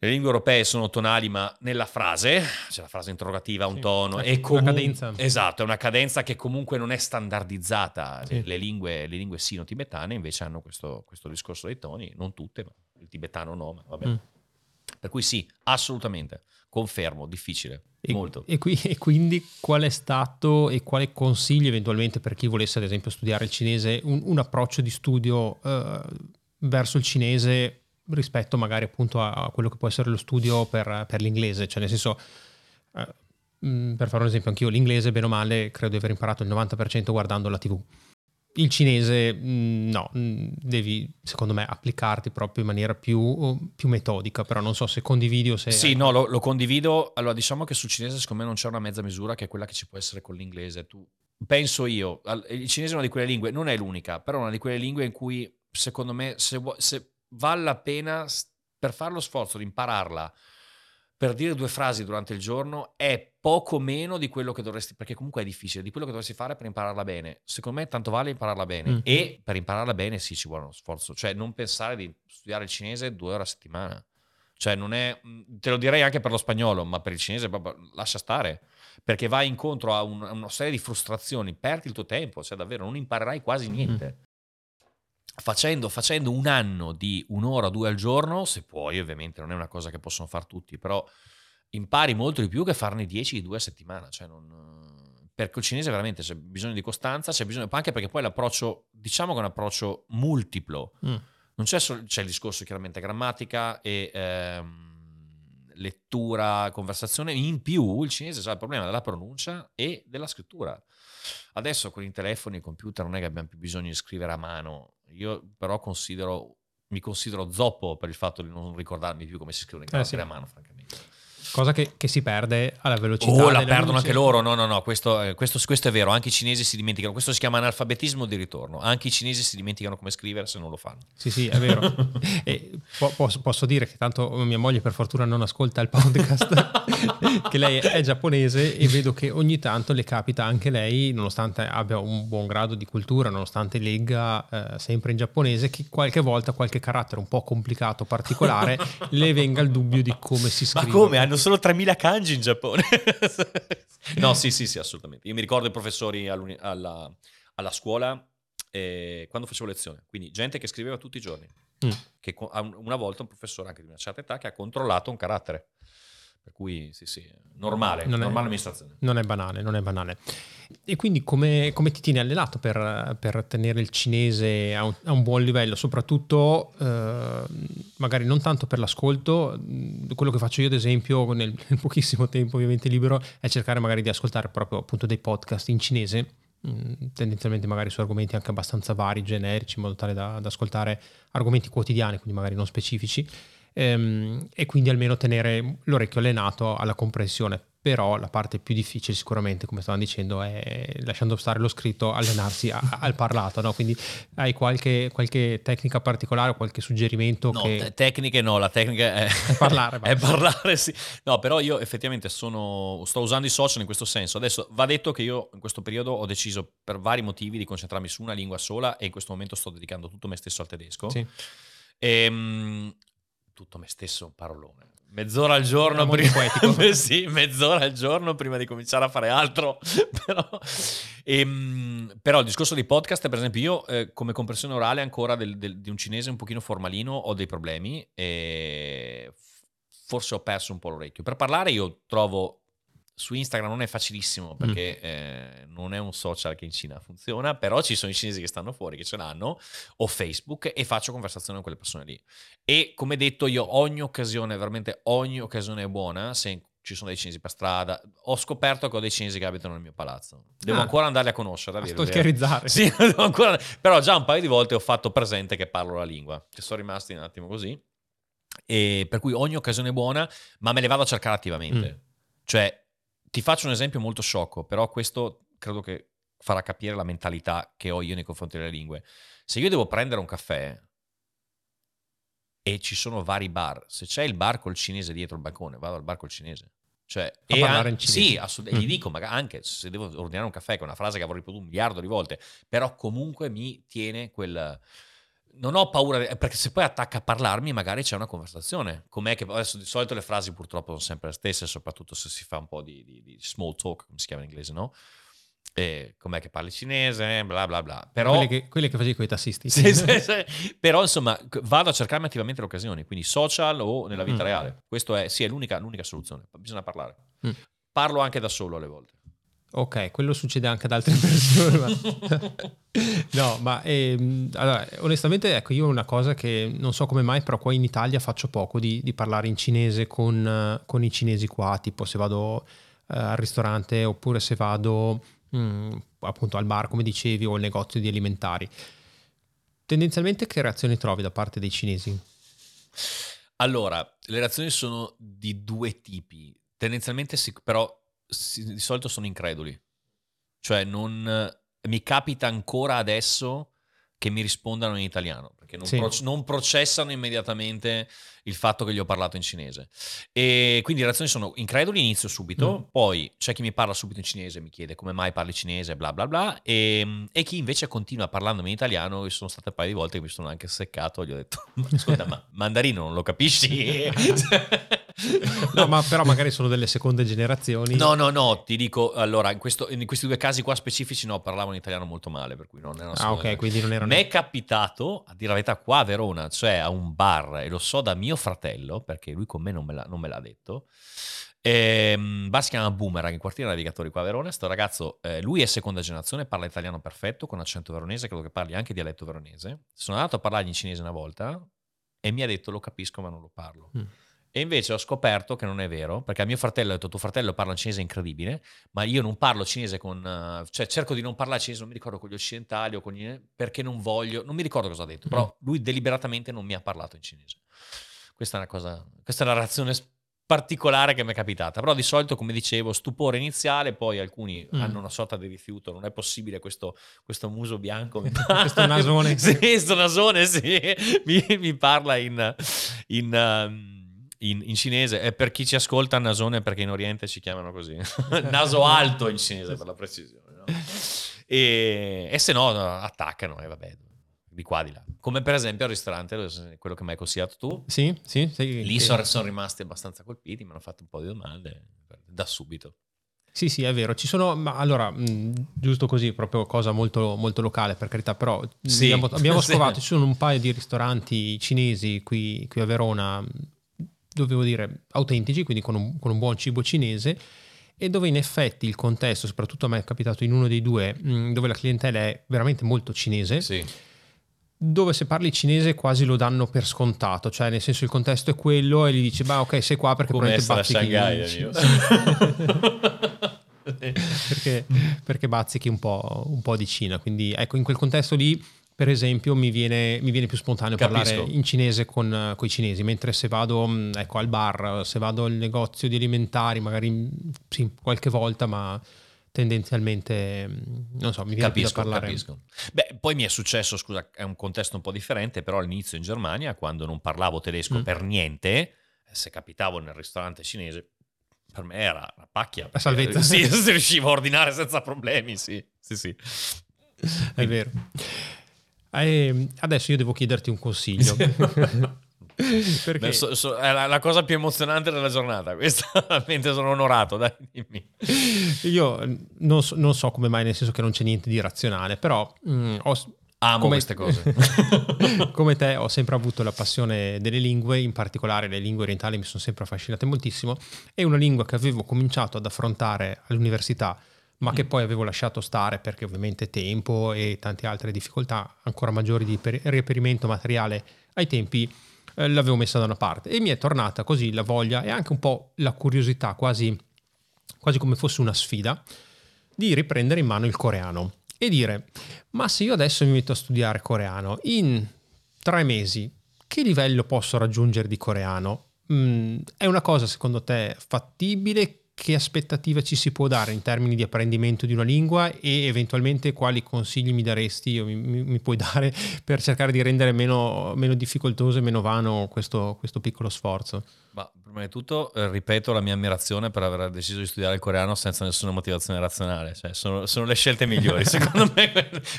Speaker 3: le lingue europee sono tonali, ma nella frase, c'è la frase interrogativa, un sì, tono,
Speaker 2: è comu- una cadenza.
Speaker 3: Esatto, è una cadenza che comunque non è standardizzata. Sì. Le, lingue, le lingue sino-tibetane invece hanno questo, questo, discorso dei toni, non tutte, ma il tibetano no, ma vabbè. Mm. Per cui sì, assolutamente, confermo, difficile,
Speaker 2: e,
Speaker 3: molto.
Speaker 2: E, qui, e, quindi qual è stato e quale consigli eventualmente per chi volesse ad esempio studiare il cinese, un, un approccio di studio uh, verso il cinese rispetto magari appunto a quello che può essere lo studio per, per l'inglese, cioè nel senso, eh, mm, per fare un esempio, anch'io l'inglese, bene o male, credo di aver imparato il 90% guardando la TV. Il cinese, mm, no, mm, devi secondo me applicarti proprio in maniera più, più metodica, però non so se condividi o se...
Speaker 3: Sì, no, lo, lo, condivido. Allora, diciamo che sul cinese secondo me non c'è una mezza misura che è quella che ci può essere con l'inglese. Tu, penso io, il cinese è una di quelle lingue, non è l'unica, però è una di quelle lingue in cui secondo me se, se vale la pena per fare lo sforzo di impararla per dire due frasi durante il giorno è poco meno di quello che dovresti, perché comunque è difficile, di quello che dovresti fare per impararla bene. Secondo me tanto vale impararla bene mm. e per impararla bene sì ci vuole uno sforzo, cioè non pensare di studiare il cinese due ore a settimana. Cioè non è, mm, te lo direi anche per lo spagnolo, ma per il cinese proprio lascia stare, perché vai incontro a, un, a una serie di frustrazioni, perdi il tuo tempo, cioè davvero non imparerai quasi niente. Mm facendo, facendo un anno di un'ora o due al giorno, se puoi, ovviamente non è una cosa che possono fare tutti, però impari molto di più che farne 10 di due a settimana. Cioè non, perché il cinese veramente c'è bisogno di costanza, c'è bisogno anche perché poi l'approccio, diciamo che è un approccio multiplo. Mm. Non c'è, solo, c'è il discorso chiaramente grammatica e ehm, lettura, conversazione, in più il cinese ha il problema della pronuncia e della scrittura. Adesso con i telefoni e i computer non è che abbiamo più bisogno di scrivere a mano, io però considero, mi considero zoppo per il fatto di non ricordarmi più come si scrive un caratteri eh sì. a mano, francamente.
Speaker 2: Cosa che, che, si perde alla velocità.
Speaker 3: Oh, la perdono luce. anche loro. No, no, no, questo, eh, questo, questo, è vero. Anche i cinesi si dimenticano. Questo si chiama analfabetismo di ritorno. Anche i cinesi si dimenticano come scrivere se non lo fanno.
Speaker 2: Sì, sì, è vero. (laughs) po- posso, posso, dire che tanto mia moglie per fortuna non ascolta il podcast, (laughs) che lei è giapponese e vedo che ogni tanto le capita anche lei, nonostante abbia un buon grado di cultura, nonostante legga eh, sempre in giapponese, che qualche volta qualche carattere un po' complicato, particolare, (laughs) le venga il dubbio di come si scrive.
Speaker 3: Ma come? Hanno solo 3000 kanji in Giappone. (laughs) no, sì, sì, sì, assolutamente. Io mi ricordo i professori alla, alla scuola eh, quando facevo lezione, quindi gente che scriveva tutti i giorni. Mm. Che una volta un professore anche di una certa età che ha controllato un carattere. Per cui sì, sì, normale, non normale è, amministrazione.
Speaker 2: Non è banale, non è banale. E quindi come, come ti tieni allenato per, per, tenere il cinese a un, a un buon livello, soprattutto eh, magari non tanto per l'ascolto, quello che faccio io ad esempio nel, (laughs) nel, pochissimo tempo ovviamente libero è cercare magari di ascoltare proprio appunto dei podcast in cinese, tendenzialmente magari su argomenti anche abbastanza vari, generici, in modo tale da, da ascoltare argomenti quotidiani, quindi magari non specifici ehm, e quindi almeno tenere l'orecchio allenato alla comprensione. Però la parte più difficile sicuramente, come stavamo dicendo, è lasciando stare lo scritto, allenarsi a, al parlato. No? Quindi hai qualche, qualche, tecnica particolare qualche suggerimento?
Speaker 3: No,
Speaker 2: che...
Speaker 3: tecniche no, la tecnica è,
Speaker 2: è parlare. (laughs)
Speaker 3: è parlare, sì. No, però io effettivamente sono, sto usando i social in questo senso. Adesso va detto che io in questo periodo ho deciso per vari motivi di concentrarmi su una lingua sola e in questo momento sto dedicando tutto me stesso al tedesco. Sì. E, ehm, tutto me stesso un parolone. Mezz'ora al giorno prima, (laughs) sì, mezz'ora al giorno prima di cominciare a fare altro. (laughs) però, ehm, però, il discorso dei podcast, per esempio, io eh, come compressione orale ancora del, del, di un cinese un pochino formalino ho dei problemi e forse ho perso un po' l'orecchio. Per parlare io trovo su Instagram non è facilissimo perché mm. eh, non è un social che in Cina funziona, però ci sono i cinesi che stanno fuori, che ce l'hanno, o Facebook, e faccio conversazione con quelle persone lì. E come detto, io ogni occasione, veramente ogni occasione è buona, se ci sono dei cinesi per strada, ho scoperto che ho dei cinesi che abitano nel mio palazzo. Devo ah, ancora andarli a conoscere. A
Speaker 2: stalkerizzare. (laughs)
Speaker 3: Sì, (laughs) ancora... però già un paio di volte ho fatto presente che parlo la lingua, che sono rimasti un attimo così. E per cui ogni occasione è buona, ma me le vado a cercare attivamente. Mm. Cioè, ti faccio un esempio molto sciocco, però questo credo che farà capire la mentalità che ho io nei confronti delle lingue. Se io devo prendere un caffè e ci sono vari bar, se c'è il bar col cinese dietro il bancone, vado al bar col cinese. Cioè,
Speaker 2: A
Speaker 3: e
Speaker 2: parlare
Speaker 3: an-
Speaker 2: in cinese.
Speaker 3: Sì, assolutamente.
Speaker 2: Mm.
Speaker 3: Gli dico, magari anche se devo ordinare un caffè, che è una frase che avrò ripetuto un miliardo di volte, però comunque mi tiene quel... Non ho paura, perché se poi attacca a parlarmi magari c'è una conversazione. Com'è che adesso di solito le frasi purtroppo sono sempre le stesse, soprattutto se si fa un po' di, di- di small talk, come si chiama in inglese, no? E com'è che parli cinese, bla bla bla. Però...
Speaker 2: Quelle che, quelle che facevi con i tassisti.
Speaker 3: Sì, sì, sì. Però insomma vado a cercarmi attivamente le occasioni, quindi social o nella vita
Speaker 2: Mm.
Speaker 3: reale. Questo è, sì, è l'unica, l'unica soluzione, bisogna parlare.
Speaker 2: Mm.
Speaker 3: Parlo anche da solo alle volte.
Speaker 2: Ok, quello succede anche ad altre (laughs) persone. (laughs) no, ma ehm, allora, onestamente, ecco, io una cosa che non so come mai, però qua in Italia faccio poco di, di parlare in cinese con, con i cinesi qua, tipo se vado eh, al ristorante oppure se vado mm, appunto al bar, come dicevi, o al negozio di alimentari. Tendenzialmente che reazioni trovi da parte dei cinesi?
Speaker 3: Allora, le reazioni sono di due tipi. Tendenzialmente, sì, però di solito sono increduli. Cioè, non mi capita ancora adesso che mi rispondano in italiano, perché non,
Speaker 2: Sì.
Speaker 3: pro- non processano immediatamente il fatto che gli ho parlato in cinese. E quindi le reazioni sono increduli, inizio subito,
Speaker 2: Mm.
Speaker 3: poi c'è chi mi parla subito in cinese, mi chiede come mai parli cinese, bla bla bla, e, e chi invece continua parlandomi in italiano, e sono state un paio di volte che mi sono anche seccato, gli ho detto, (laughs) ascolta, ma mandarino non lo capisci? (laughs) (laughs)
Speaker 2: No, ma però magari sono delle seconde generazioni.
Speaker 3: No, no, no, ti dico, allora, in, questo- in questi due casi qua specifici no, parlavano italiano molto male, per cui non una
Speaker 2: Ah, ok, quindi non erano...
Speaker 3: Mi è capitato, a dire la verità, qua a Verona, cioè a un bar, e lo so da mio fratello, perché lui con me non me l'ha, non me l'ha detto. Ehm, bar si chiama Boomerang, in quartiere navigatori qua a Verona. Sto ragazzo, eh, lui è seconda generazione, parla italiano perfetto, con accento veronese, credo che parli anche dialetto veronese. Sono andato a parlargli in cinese una volta e mi ha detto lo capisco ma non lo parlo.
Speaker 2: Mm.
Speaker 3: E invece ho scoperto che non è vero, perché a mio fratello ha detto tuo fratello parla un cinese incredibile, ma io non parlo cinese con... eh, cioè cerco di non parlare cinese, non mi ricordo con gli occidentali o con gli... perché non voglio, non mi ricordo cosa ha detto, però lui deliberatamente non mi ha parlato in cinese. Questa è una cosa, questa è la reazione particolare che mi è capitata, però di solito come dicevo stupore iniziale, poi alcuni
Speaker 2: Mm.
Speaker 3: hanno una sorta di rifiuto, non è possibile questo, questo muso bianco, (laughs)
Speaker 2: Questo nasone. (laughs)
Speaker 3: sì, questo nasone, sì, (laughs) mi, mi parla in, in, um, in- in cinese. E per chi ci ascolta, nasone perché in Oriente ci chiamano così. (laughs) Naso alto in cinese, per la precisione. no? E, e se no, attaccano e vabbè, di qua di là. Come per esempio al ristorante, quello che mi hai consigliato tu.
Speaker 2: Sì, sì, sì.
Speaker 3: Lì
Speaker 2: Eh,
Speaker 3: sono, sono rimasti abbastanza colpiti, mi hanno fatto un po' di domande da subito.
Speaker 2: Sì, sì, è vero. Ci sono, ma allora, mh, giusto così, proprio cosa molto, molto locale, per carità, però
Speaker 3: Sì,
Speaker 2: abbiamo, abbiamo (laughs)
Speaker 3: sì.
Speaker 2: scovato, ci sono un paio di ristoranti cinesi qui, qui a Verona, dovevo dire, autentici, quindi con un, con un buon cibo cinese, e dove in effetti il contesto, soprattutto a me è capitato in uno dei due, mh, dove la clientela è veramente molto cinese,
Speaker 3: Sì.
Speaker 2: dove se parli cinese quasi lo danno per scontato, cioè nel senso il contesto è quello e gli dici, bah ok, sei qua perché
Speaker 3: Come
Speaker 2: probabilmente bazzichi...
Speaker 3: Shanghai, (laughs)
Speaker 2: perché, perché bazzichi un po', un po' di Cina. Quindi ecco, in quel contesto lì, per esempio, mi viene, mi viene più spontaneo
Speaker 3: Capisco.
Speaker 2: parlare in cinese con, i cinesi, mentre se vado ecco, al bar, se vado al negozio di alimentari, magari sì, qualche volta, ma tendenzialmente, non so, mi viene più da
Speaker 3: Capisco,
Speaker 2: parlare.
Speaker 3: capisco. Beh, poi mi è successo, scusa, è un contesto un po' differente, però all'inizio in Germania, quando non parlavo tedesco
Speaker 2: Mm.
Speaker 3: per niente, se capitavo nel ristorante cinese, per me era una pacchia.
Speaker 2: La salvezza. (laughs)
Speaker 3: Sì, si riuscivo a ordinare senza problemi, sì. Sì, sì.
Speaker 2: È vero. Eh, adesso io devo chiederti un consiglio. (laughs) Perché
Speaker 3: Beh, so- so- è la, la cosa più emozionante della giornata, questa, (laughs) mentre sono onorato, dai, dimmi.
Speaker 2: io non so, non so come mai, nel senso che non c'è niente di razionale, però mm, ho,
Speaker 3: Amo
Speaker 2: come-
Speaker 3: queste cose. (laughs)
Speaker 2: come te ho sempre avuto la passione delle lingue, in particolare le lingue orientali mi sono sempre affascinate moltissimo. È una lingua che avevo cominciato ad affrontare all'università, ma che poi avevo lasciato stare perché ovviamente tempo e tante altre difficoltà ancora maggiori di per- reperimento materiale ai tempi eh, l'avevo messa da una parte e mi è tornata così la voglia e anche un po' la curiosità, quasi, quasi come fosse una sfida, di riprendere in mano il coreano e dire ma se io adesso mi metto a studiare coreano in tre mesi che livello posso raggiungere di coreano? Mm, è una cosa secondo te fattibile? Che aspettativa ci si può dare in termini di apprendimento di una lingua e eventualmente quali consigli mi daresti o mi, mi, mi puoi dare (laughs) per cercare di rendere meno, meno difficoltoso e meno vano questo, questo piccolo sforzo?
Speaker 3: Ma prima di tutto eh, ripeto la mia ammirazione per aver deciso di studiare il coreano senza nessuna motivazione razionale, cioè, sono, sono, le scelte migliori (laughs) secondo me,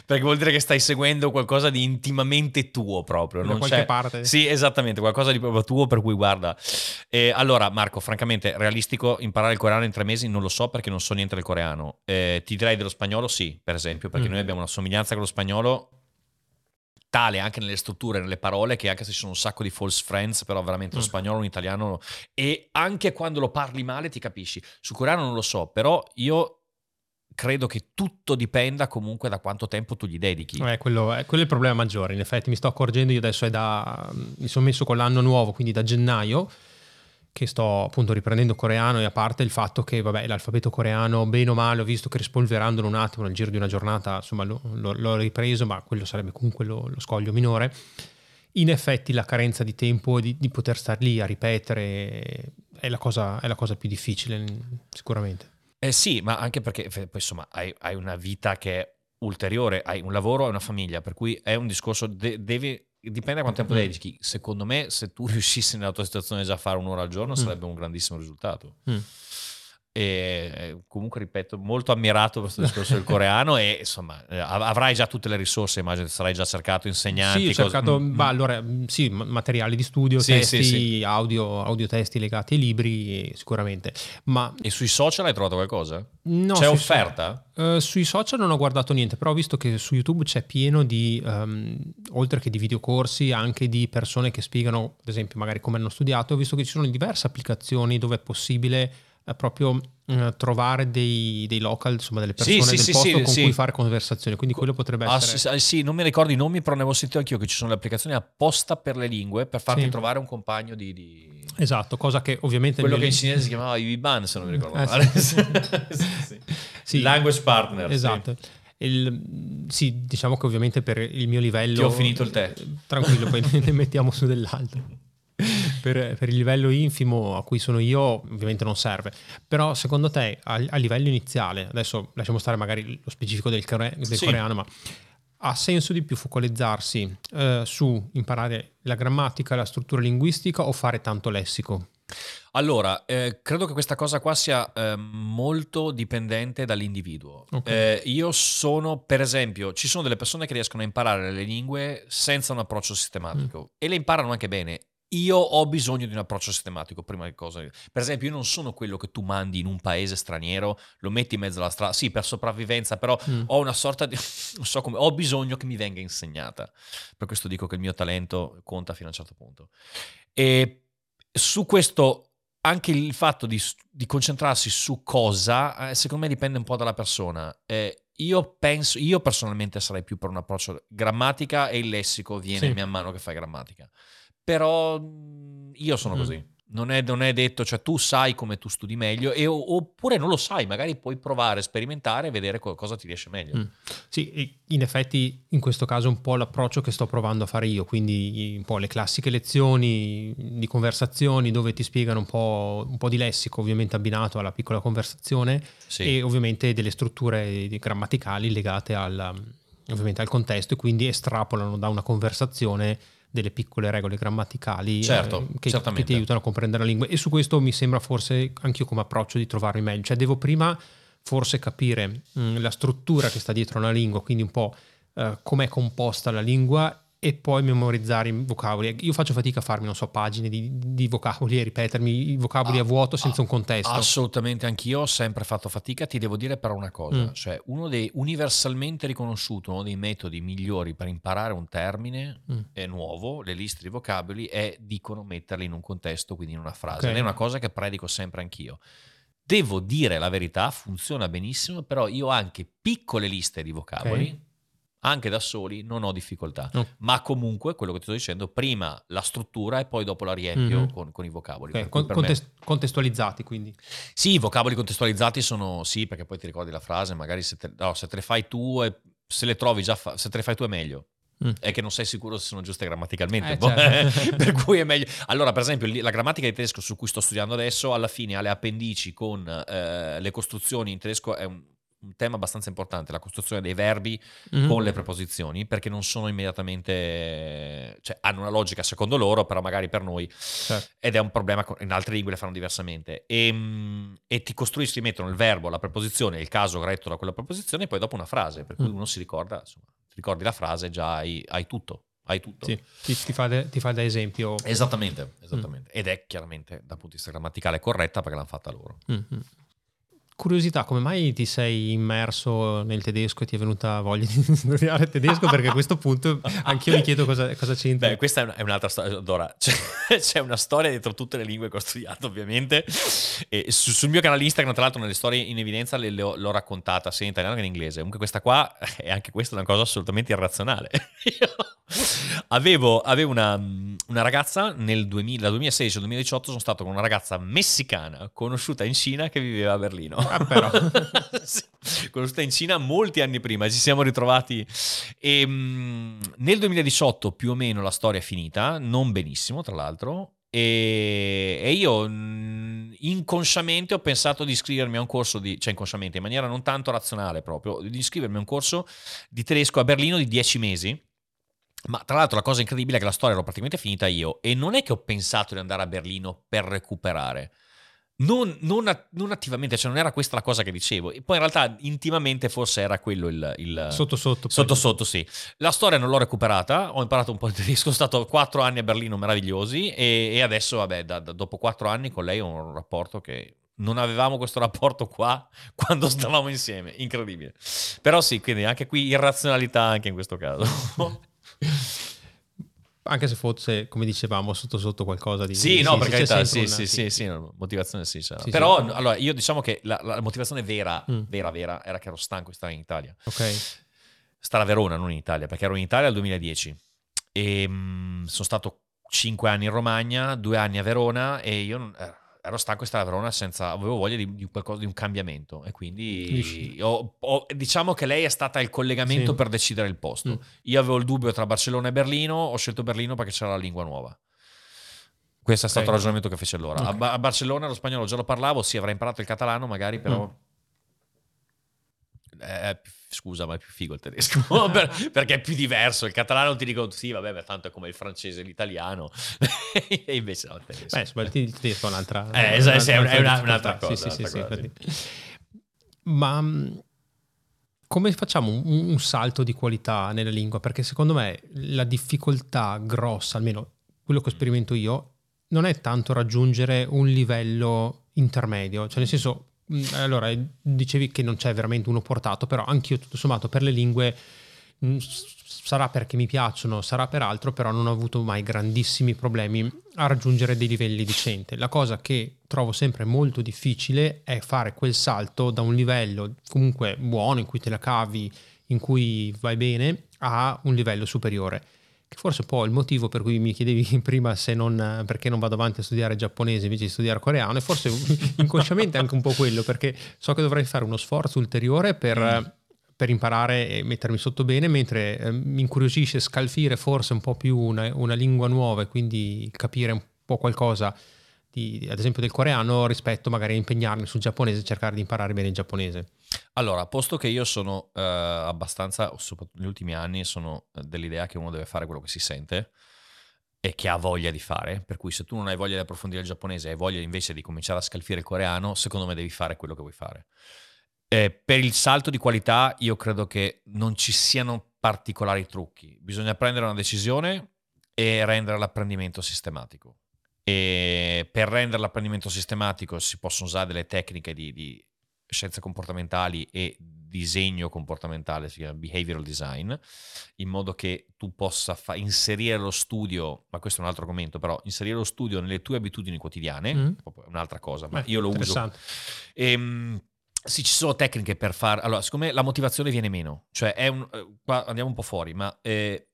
Speaker 3: perché vuol dire che stai seguendo qualcosa di intimamente tuo proprio.
Speaker 2: Da qualche c'è... parte.
Speaker 3: Sì, esattamente, qualcosa di proprio tuo per cui guarda. Eh, allora Marco, francamente, realistico imparare il coreano in tre mesi non lo so perché non so niente del coreano. Eh, ti direi dello spagnolo sì, per esempio, perché mm. noi abbiamo una somiglianza con lo spagnolo tale anche nelle strutture, nelle parole, che anche se ci sono un sacco di false friends, però veramente lo mm. spagnolo, un italiano, e anche quando lo parli male ti capisci. Su coreano non lo so, però io credo che tutto dipenda comunque da quanto tempo tu gli dedichi.
Speaker 2: Eh, quello, è, quello, è, il problema maggiore, in effetti mi sto accorgendo, io adesso è da, mi sono messo con l'anno nuovo, quindi da gennaio, che sto appunto riprendendo coreano e a parte il fatto che vabbè, l'alfabeto coreano bene o male ho visto che rispolverandolo un attimo nel giro di una giornata insomma lo, lo, l'ho ripreso ma quello sarebbe comunque lo, lo, scoglio minore. In effetti la carenza di tempo di, di poter star lì a ripetere è la cosa, è la cosa più difficile sicuramente.
Speaker 3: Eh sì ma anche perché poi insomma hai, hai una vita che è ulteriore hai un lavoro e una famiglia per cui è un discorso de- devi dipende da quanto tempo mm. dedichi. Secondo me, se tu (laughs) riuscissi nella tua situazione già a fare un'ora al giorno, mm. sarebbe un grandissimo risultato. Mm. E eh, comunque, ripeto, molto ammirato questo discorso del coreano e insomma eh, avrai già tutte le risorse, immagino sarai già cercato insegnanti.
Speaker 2: Sì, ho cercato, cose... bah, allora, sì, materiali di studio, sì, testi, sì, sì. Audio, audio, testi legati ai libri, sicuramente. Ma...
Speaker 3: E sui social hai trovato qualcosa? No. C'è offerta?
Speaker 2: So- uh, sui social non ho guardato niente, però ho visto che su YouTube c'è pieno di, um, oltre che di videocorsi, anche di persone che spiegano, ad esempio, magari come hanno studiato. Ho visto che ci sono diverse applicazioni dove è possibile proprio eh, trovare dei, dei, local, insomma delle persone sì, del sì, posto sì, con cui fare conversazioni, quindi quello potrebbe ah, essere...
Speaker 3: Ah, sì, non mi ricordo i nomi, però ne avevo sentito anch'io che ci sono le applicazioni apposta per le lingue, per farti trovare un compagno di, di...
Speaker 2: Esatto, cosa che ovviamente...
Speaker 3: Quello che in cinese si chiamava Iviban, se non mi ricordo eh, male. sì. (laughs) Language partner.
Speaker 2: Esatto. Il, sì, diciamo che ovviamente per il mio livello... Ti
Speaker 3: ho finito il tè.
Speaker 2: Tranquillo, poi (laughs) ne mettiamo su dell'altro per, per, il livello infimo a cui sono io ovviamente non serve, però secondo te a, a livello iniziale, adesso lasciamo stare magari lo specifico del, core, del sì. coreano, ma ha senso di più focalizzarsi eh, su imparare la grammatica, la struttura linguistica o fare tanto lessico?
Speaker 3: Allora, eh, credo che questa cosa qua sia eh, molto dipendente dall'individuo. Okay. Eh, io sono, per esempio, ci sono delle persone che riescono a imparare le lingue senza un approccio sistematico mm. e le imparano anche bene io ho bisogno di un approccio sistematico prima di cosa. Per esempio, io non sono quello che tu mandi in un paese straniero, lo metti in mezzo alla strada, sì, per sopravvivenza, però mm. ho una sorta di (laughs) non so come, ho bisogno che mi venga insegnata. Per questo dico che il mio talento conta fino a un certo punto. E su questo anche il fatto di, di concentrarsi su cosa, eh, secondo me dipende un po' dalla persona. Eh, io penso, io personalmente sarei più per un approccio grammatica e il lessico viene sì. man mano che fai grammatica però mhmm, io sono mm. così. Non è, non è, detto, cioè tu sai come tu studi meglio, e, oppure non lo sai, magari puoi provare, sperimentare e vedere cosa ti riesce meglio. Mm.
Speaker 2: Sì, in effetti in questo caso è un po' l'approccio che sto provando a fare io, quindi un po' le classiche lezioni di conversazioni dove ti spiegano un po', un po di lessico, ovviamente abbinato alla piccola conversazione, sì. e ovviamente delle strutture grammaticali legate al, ovviamente al contesto e quindi estrapolano da una conversazione delle piccole regole grammaticali
Speaker 3: certo,
Speaker 2: eh, che, che, ti aiutano a comprendere la lingua. E su questo mi sembra forse anche io come approccio di trovarmi meglio, cioè devo prima forse capire mh, mm, la struttura che sta dietro una lingua, quindi un po' eh, com'è composta la lingua e poi memorizzare i vocaboli. Io faccio fatica a farmi, non so, pagine di, di vocaboli e ripetermi i vocaboli ah, a vuoto senza ah, un contesto.
Speaker 3: Assolutamente, anch'io ho sempre fatto fatica. Ti devo dire però una cosa, mm. cioè uno dei universalmente riconosciuto, uno dei metodi migliori per imparare un termine mm. è nuovo, le liste di vocaboli, è dicono metterli in un contesto, quindi in una frase. Okay. È una cosa che predico sempre anch'io. Devo dire la verità, funziona benissimo, però io ho anche piccole liste di vocaboli. Okay anche da soli non ho difficoltà. Oh. Ma comunque, quello che ti sto dicendo, prima la struttura e poi dopo la riempio mm-hmm. con, con, i vocaboli.
Speaker 2: Okay. Con, contest- me... Contestualizzati quindi?
Speaker 3: Sì, i vocaboli contestualizzati sono, sì, perché poi ti ricordi la frase, magari se te, no, se te le fai tu, e, se le trovi già, fa- se te le fai tu è meglio. mm. è che non sei sicuro se sono giuste grammaticalmente.
Speaker 2: Eh, certo. (laughs)
Speaker 3: per cui è meglio. Allora, per esempio, la grammatica di tedesco su cui sto studiando adesso, alla fine ha le appendici con eh, le costruzioni in tedesco, è un, un, tema abbastanza importante, la costruzione dei verbi mm. con le preposizioni, perché non sono immediatamente, cioè hanno una logica secondo loro, però magari per noi, certo. ed è un problema, in altre lingue le fanno diversamente. E, ehm, e ti costruisci, mettono il verbo, la preposizione, il caso retto da quella preposizione, e poi dopo una frase, per cui mm. uno si ricorda, insomma, ti ricordi la frase, già hai, hai tutto hai tutto.
Speaker 2: Sì, ti, ti, fa de, ti, fa da esempio.
Speaker 3: Esattamente, esattamente. Mm. Ed è chiaramente dal punto di vista grammaticale corretta perché l'hanno fatta loro. Mm-hmm.
Speaker 2: Curiosità, come mai ti sei immerso nel tedesco e ti è venuta voglia di (laughs) studiare tedesco? Perché a questo punto anch'io mi chiedo cosa, cosa c'entra.
Speaker 3: Beh, questa è un'altra storia. Dora, (laughs) c'è, c'è, una storia dietro tutte le lingue che ho studiato, ovviamente. Su, sul mio canale Instagram, tra l'altro, nelle storie in evidenza le, le ho, l'ho raccontata sia in italiano che in inglese. Comunque, questa qua (laughs) è anche questa una cosa assolutamente irrazionale. Io avevo, avevo una, una, ragazza nel 2016-2018. Sono stato con una ragazza messicana conosciuta in Cina che viveva a Berlino.
Speaker 2: Ah, però. (laughs)
Speaker 3: sì, conosciuta in Cina molti anni prima, ci siamo ritrovati. E, um, nel 2018 più o meno la storia è finita, non benissimo tra l'altro, e, e, io inconsciamente ho pensato di iscrivermi a un corso di, cioè inconsciamente, in maniera non tanto razionale proprio, di iscrivermi a un corso di tedesco a Berlino di 10 mesi. Ma tra l'altro la cosa incredibile è che la storia l'ho praticamente finita io e non è che ho pensato di andare a Berlino per recuperare non, non, non, attivamente, cioè non era questa la cosa che dicevo. E poi in realtà intimamente forse era quello il... il
Speaker 2: sotto sotto.
Speaker 3: Sotto sotto, sì. La storia non l'ho recuperata, ho imparato un po' di tedesco, (laughs) sono stato quattro anni a Berlino meravigliosi e, e adesso, vabbè, da, da, dopo quattro anni con lei ho un rapporto che... Non avevamo questo rapporto qua (laughs) quando stavamo insieme, incredibile. Però sì, quindi anche qui irrazionalità anche in questo caso. (laughs)
Speaker 2: anche se fosse, come dicevamo, sotto sotto qualcosa di...
Speaker 3: Sì, no, per carità, sì, sì, sì, sì, motivazione sì, sì Però, sì. allora, io diciamo che la, la motivazione vera, mm. vera, vera, era che ero stanco di stare in Italia.
Speaker 2: Ok.
Speaker 3: Stare a Verona, non in Italia, perché ero in Italia nel 2010. E mh, sono stato cinque anni in Romagna, due anni a Verona e io... Eh, ero stanco di stare a Verona senza, avevo voglia di, di, qualcosa, di un cambiamento e quindi ho, ho, diciamo che lei è stata il collegamento sì. per decidere il posto. Mm. Io avevo il dubbio tra Barcellona e Berlino, ho scelto Berlino perché c'era la lingua nuova. Questo è stato okay. il ragionamento che fece allora. Okay. A, a, Barcellona lo spagnolo già lo parlavo, sì, avrei imparato il catalano magari, però... Mm è scusa, ma è più figo il tedesco (laughs) per, perché è più diverso. Il catalano ti dico sì, vabbè, tanto è come il francese e l'italiano, (laughs) e invece no, il
Speaker 2: tedesco. Beh, il tedesco è un'altra,
Speaker 3: eh, è, un'altra, è una, un'altra cosa. Sì, sì,
Speaker 2: cosa, sì, Ma mm, come facciamo un, un, salto di qualità nella lingua? Perché secondo me la difficoltà grossa, almeno quello che sperimento io, non è tanto raggiungere un livello intermedio, cioè nel senso Mm, allora, dicevi che non c'è veramente uno portato, però anch'io tutto sommato per le lingue mm, sarà perché mi piacciono, sarà per altro, però non ho avuto mai grandissimi problemi a raggiungere dei livelli decenti. La cosa che trovo sempre molto difficile è fare quel salto da un livello comunque buono, in cui te la cavi, in cui vai bene, a un livello superiore che forse poi il motivo per cui mi chiedevi (laughs) prima se non, perché non vado avanti a studiare giapponese invece di studiare coreano, e forse (laughs) inconsciamente anche un po' quello, perché so che dovrei fare uno sforzo ulteriore per, mm. per imparare e mettermi sotto bene, mentre eh, mi incuriosisce scalfire forse un po' più una, una lingua nuova e quindi capire un po' qualcosa di, ad esempio del coreano rispetto magari a impegnarmi sul giapponese e cercare di imparare bene il giapponese?
Speaker 3: Allora, posto che io sono eh, abbastanza, soprattutto negli ultimi anni, sono eh, dell'idea che uno deve fare quello che si sente e che ha voglia di fare, per cui se tu non hai voglia di approfondire il giapponese e hai voglia invece di cominciare a scalfire il coreano, secondo me devi fare quello che vuoi fare. Eh, per il salto di qualità io credo che non ci siano particolari trucchi, bisogna prendere una decisione e rendere l'apprendimento sistematico. E per rendere l'apprendimento sistematico si possono usare delle tecniche di, di scienze comportamentali e disegno comportamentale, si chiama behavioral design, in modo che tu possa fa- inserire lo studio, ma questo è un altro argomento, però inserire lo studio nelle tue abitudini quotidiane, mm. è un'altra cosa, ma Beh, io lo uso. Ehm, sì, ci sono tecniche per fare... Allora, secondo me la motivazione viene meno, cioè è un... Eh, qua andiamo un po' fuori, ma eh,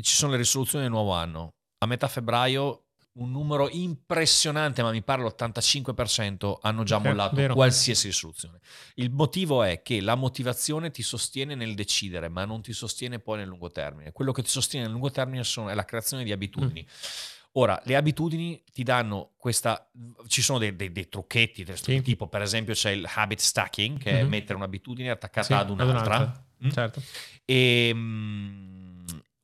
Speaker 3: ci sono le risoluzioni del nuovo anno. A metà febbraio un numero impressionante, ma mi pare l'85%, hanno già mollato
Speaker 2: vero.
Speaker 3: qualsiasi risoluzione. Il motivo è che la motivazione ti sostiene nel decidere, ma non ti sostiene poi nel lungo termine. Quello che ti sostiene nel lungo termine sono- è la creazione di abitudini. Ora, le abitudini ti danno questa. Ci sono dei, dei- dei trucchetti, del
Speaker 2: Sì.
Speaker 3: tipo, per esempio, c'è il habit stacking, che è
Speaker 2: Mhm.
Speaker 3: mettere un'abitudine attaccata
Speaker 2: Sì,
Speaker 3: ad un'altra. Mm?
Speaker 2: Certo.
Speaker 3: E, mm,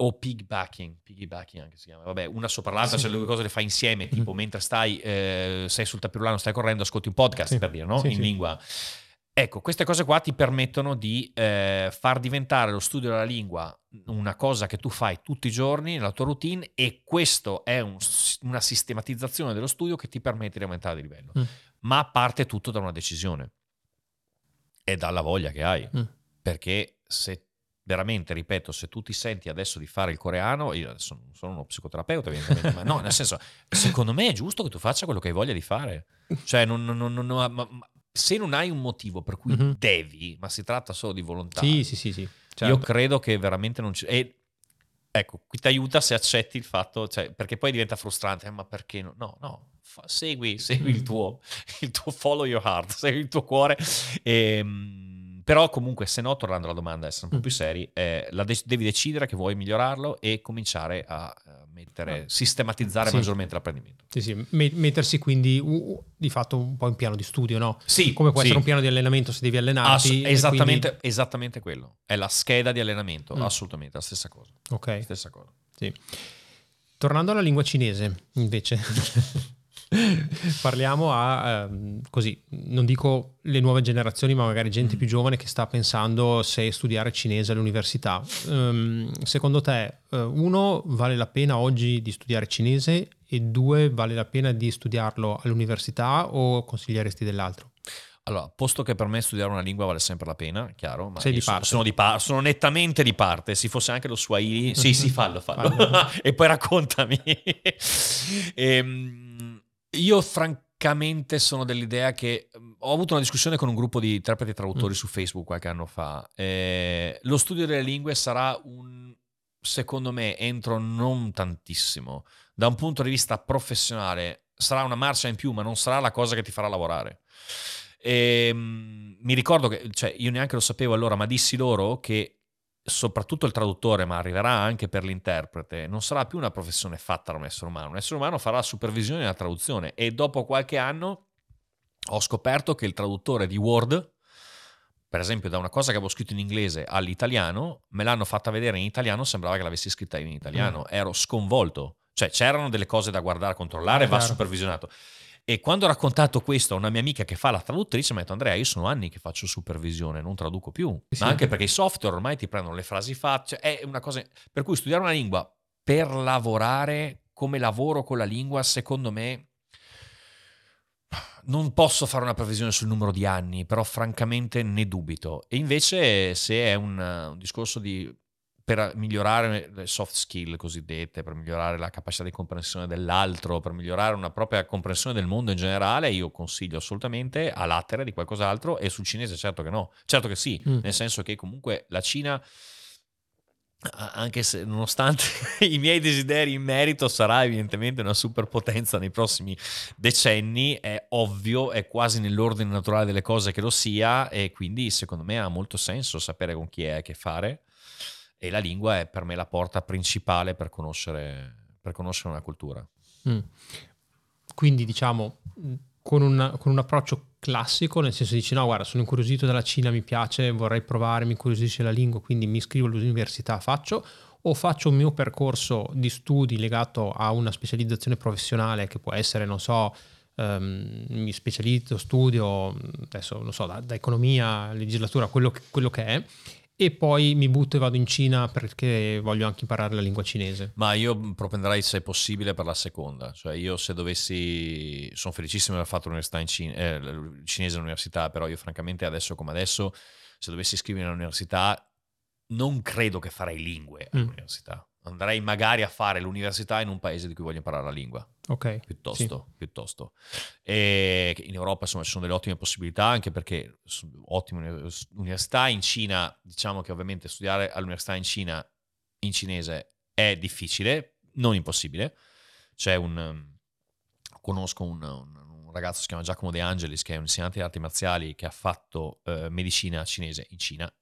Speaker 3: o pigbacking, piggybacking anche si chiama. Vabbè, una sopra l'altra,
Speaker 2: Sì.
Speaker 3: cioè le due cose le fai insieme,
Speaker 2: Mhm.
Speaker 3: tipo mentre stai, eh, sei sul tapirulano, stai correndo, ascolti un podcast
Speaker 2: Sì.
Speaker 3: per dire, no?
Speaker 2: Sì,
Speaker 3: In lingua. Ecco, queste cose qua ti permettono di eh, far diventare lo studio della lingua una cosa che tu fai tutti i giorni nella tua routine e questo è un- una sistematizzazione dello studio che ti permette di aumentare di livello.
Speaker 2: Mm.
Speaker 3: Ma parte tutto da una decisione e dalla voglia che hai.
Speaker 2: Mm.
Speaker 3: Perché se veramente, ripeto, se tu ti senti adesso di fare il coreano, io non sono uno psicoterapeuta, evidentemente, ma no, nel senso, secondo me è giusto che tu faccia quello che hai voglia di fare. Cioè, non- non- non- non- ma- ma- se non hai un motivo per cui
Speaker 2: Mhm.
Speaker 3: devi, ma si tratta solo di volontà,
Speaker 2: Sì, sì, sì, sì.
Speaker 3: io
Speaker 2: certo.
Speaker 3: credo che veramente non ci... E, ecco, qui ti aiuta se accetti il fatto, cioè, perché poi diventa frustrante, eh, ma perché no? No, no, fa- segui, segui il tuo, (laughs) il tuo follow your heart, segui il tuo cuore. Ehm, però comunque, se no, tornando alla domanda, essere un po'
Speaker 2: Mm.
Speaker 3: più seri, eh, de- devi decidere che vuoi migliorarlo e cominciare a eh, mettere, sistematizzare
Speaker 2: Sì.
Speaker 3: maggiormente l'apprendimento.
Speaker 2: Sì, sì. Me- mettersi quindi uh, di fatto un po' in piano di studio, no?
Speaker 3: Sì,
Speaker 2: Come può
Speaker 3: sì.
Speaker 2: essere un piano di allenamento se devi
Speaker 3: Ass-
Speaker 2: allenarti. e
Speaker 3: esattamente, esattamente quello. È la scheda di allenamento,
Speaker 2: Mm.
Speaker 3: assolutamente la stessa cosa.
Speaker 2: quindi- ok.
Speaker 3: Stessa cosa.
Speaker 2: Sì. Tornando alla lingua cinese, invece, (laughs) (laughs) parliamo a ehm, così, non dico le nuove generazioni, ma magari gente
Speaker 3: Mm.
Speaker 2: più giovane che sta pensando se studiare cinese all'università. Ehm, secondo te, eh, uno, vale la pena oggi di studiare cinese e due, vale la pena di studiarlo all'università o consiglieresti dell'altro?
Speaker 3: Allora, posto che per me studiare una lingua vale sempre la pena, chiaro, ma
Speaker 2: Sei di
Speaker 3: sono,
Speaker 2: parte.
Speaker 3: sono di par- sono nettamente di parte. Se fosse anche lo Swahili, sì, sì, (laughs) fallo, fallo.
Speaker 2: Fallo. (laughs)
Speaker 3: e poi raccontami. Ehm, io francamente sono dell'idea che mm, ho avuto una discussione con un gruppo di interpreti e traduttori
Speaker 2: Mm.
Speaker 3: su Facebook qualche anno fa. Eh, lo studio delle lingue sarà un, secondo me, entro non tantissimo, da un punto di vista professionale, sarà una marcia in più, ma non sarà la cosa che ti farà lavorare. E, mm, mi ricordo che, cioè, io neanche lo sapevo allora, ma dissi loro che soprattutto il traduttore, ma arriverà anche per l'interprete, non sarà più una professione fatta da un essere umano. Un essere umano farà la supervisione e la traduzione. E dopo qualche anno ho scoperto che il traduttore di Word, per esempio, da una cosa che avevo scritto in inglese all'italiano, me l'hanno fatta vedere in italiano, sembrava che l'avessi scritta in italiano. Ero sconvolto. Cioè, c'erano delle cose da guardare, controllare, va
Speaker 2: Chiaro.
Speaker 3: supervisionato. E quando ho raccontato questo a una mia amica che fa la traduttrice, mi ha detto Andrea, io sono anni che faccio supervisione, non traduco più.
Speaker 2: Sì.
Speaker 3: Ma anche perché i software ormai ti prendono le frasi fatte, cioè è una cosa... Per cui studiare una lingua per lavorare come lavoro con la lingua, secondo me... Non posso fare una previsione sul numero di anni, però francamente ne dubito. E invece se è un, un discorso di per migliorare le soft skill cosiddette, per migliorare la capacità di comprensione dell'altro, per migliorare una propria comprensione del mondo in generale, io consiglio assolutamente a latere di qualcos'altro e sul cinese certo che no, certo che sì,
Speaker 2: Mm.
Speaker 3: nel senso che comunque la Cina, anche se nonostante (laughs) i miei desideri in merito, sarà evidentemente una superpotenza nei prossimi decenni, è ovvio, è quasi nell'ordine naturale delle cose che lo sia e quindi secondo me ha molto senso sapere con chi è a che fare e la lingua è per me la porta principale per conoscere, per conoscere una cultura.
Speaker 2: Mm. Quindi diciamo mh, con un, con un approccio classico, nel senso dici no guarda sono incuriosito dalla Cina, mi piace, vorrei provare, mi incuriosisce la lingua, quindi mi iscrivo all'università, faccio o faccio un mio percorso di studi legato a una specializzazione professionale che può essere, non so, ehm, mi specializzo, studio, adesso non so, da, da economia, legislatura, quello che, quello che è, e poi mi butto e vado in Cina perché voglio anche imparare la lingua cinese.
Speaker 3: Ma io propenderei, se possibile, per la seconda. Cioè, io se dovessi. Sono felicissimo di aver fatto l'università in Cina, eh, cinese all'università, però io, francamente, adesso come adesso, se dovessi iscrivermi all'università, non credo che farei lingue
Speaker 2: Mm.
Speaker 3: all'università. Andrei magari a fare l'università in un paese di cui voglio imparare la lingua.
Speaker 2: Ok.
Speaker 3: piuttosto, piuttosto. E in Europa insomma ci sono delle ottime possibilità anche perché ottime uni- università in Cina, diciamo che ovviamente studiare all'università in Cina in cinese è difficile, non impossibile. C'è un conosco un, un, un, ragazzo che si chiama Giacomo De Angelis, che è un insegnante di arti marziali che ha fatto eh, medicina cinese in Cina,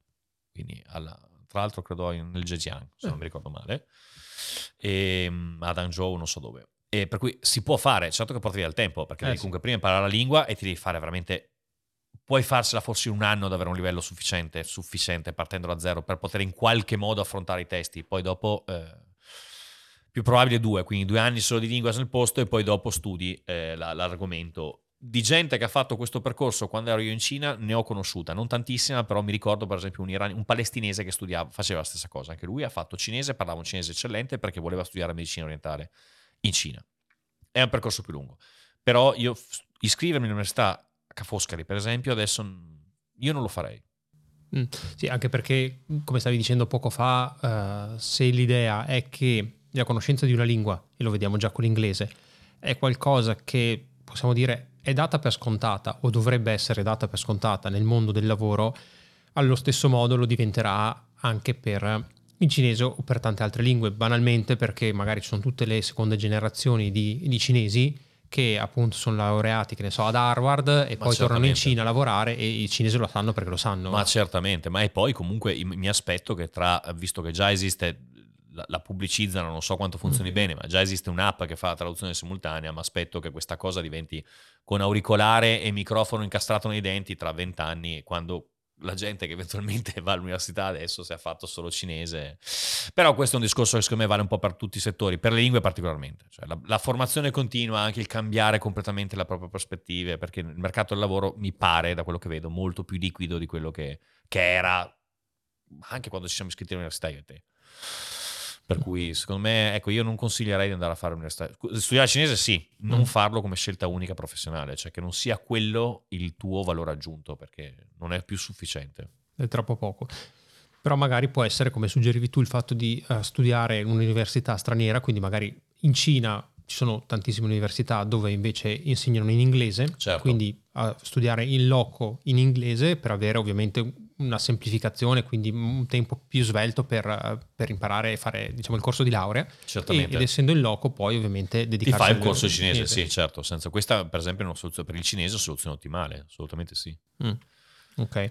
Speaker 3: quindi alla, tra l'altro credo nel Zhejiang, se non mi ricordo male, e ehm, a Hangzhou non so dove. E per cui si può fare, certo che porti via il tempo, perché eh, devi comunque prima imparare la lingua e ti devi fare veramente puoi farsela forse in un anno ad avere un livello sufficiente, sufficiente partendo da zero per poter in qualche modo affrontare i testi, poi dopo eh, più probabile due, quindi due anni solo di lingua nel posto e poi dopo studi eh, la, l'argomento. Di gente che ha fatto questo percorso quando ero io in Cina ne ho conosciuta, non tantissima, però mi ricordo per esempio un, irani, un palestinese che studiava, faceva la stessa cosa, anche lui ha fatto cinese, parlava un cinese eccellente perché voleva studiare medicina orientale in Cina. È un percorso più lungo, però io iscrivermi all'università a Ca' Foscari per esempio adesso io non lo farei.
Speaker 2: Mm, sì, anche perché, come stavi dicendo poco fa, uh, se l'idea è che la conoscenza di una lingua, e lo vediamo già con l'inglese, è qualcosa che possiamo dire è data per scontata o dovrebbe essere data per scontata nel mondo del lavoro, allo stesso modo lo diventerà anche per il cinese o per tante altre lingue, banalmente perché magari ci sono tutte le seconde generazioni di, di cinesi che appunto sono laureati, che ne so, ad Harvard e ma poi tornano in Cina a lavorare e i cinesi lo sanno perché lo sanno.
Speaker 3: Ma certamente, ma e poi comunque mi aspetto che tra, visto che già esiste la, la pubblicizzano, non so quanto funzioni mm-hmm. bene, ma già esiste un'app che fa la traduzione simultanea, ma aspetto che questa cosa diventi con auricolare e microfono incastrato nei denti tra vent'anni, quando la gente che eventualmente (laughs) va all'università adesso si è fatto solo cinese. Però questo è un discorso che secondo me vale un po' per tutti i settori, per le lingue particolarmente. Cioè la, la, formazione continua, anche il cambiare completamente le proprie prospettive, perché il mercato del lavoro mi pare, da quello che vedo, molto più liquido di quello che, che era anche quando ci siamo iscritti all'università io e te. Per cui, secondo me, ecco, io non consiglierei di andare a fare l'università. Studiare cinese sì, non mm. farlo come scelta unica professionale, cioè che non sia quello il tuo valore aggiunto, perché non è più sufficiente.
Speaker 2: È troppo poco. Però magari può essere, come suggerivi tu, il fatto di uh, studiare in un'università straniera, quindi magari in Cina ci sono tantissime università dove invece insegnano in inglese, certo. quindi uh, studiare in loco in inglese per avere ovviamente una semplificazione, quindi un tempo più svelto per, per imparare e fare diciamo, il corso di laurea.
Speaker 3: Certamente.
Speaker 2: ed essendo in loco poi ovviamente dedicarsi...
Speaker 3: Ti fai un corso cinese, cinese, sì, certo. Senza questa, per esempio, è una soluzione per il cinese è una soluzione ottimale, assolutamente sì.
Speaker 2: Mm. Ok.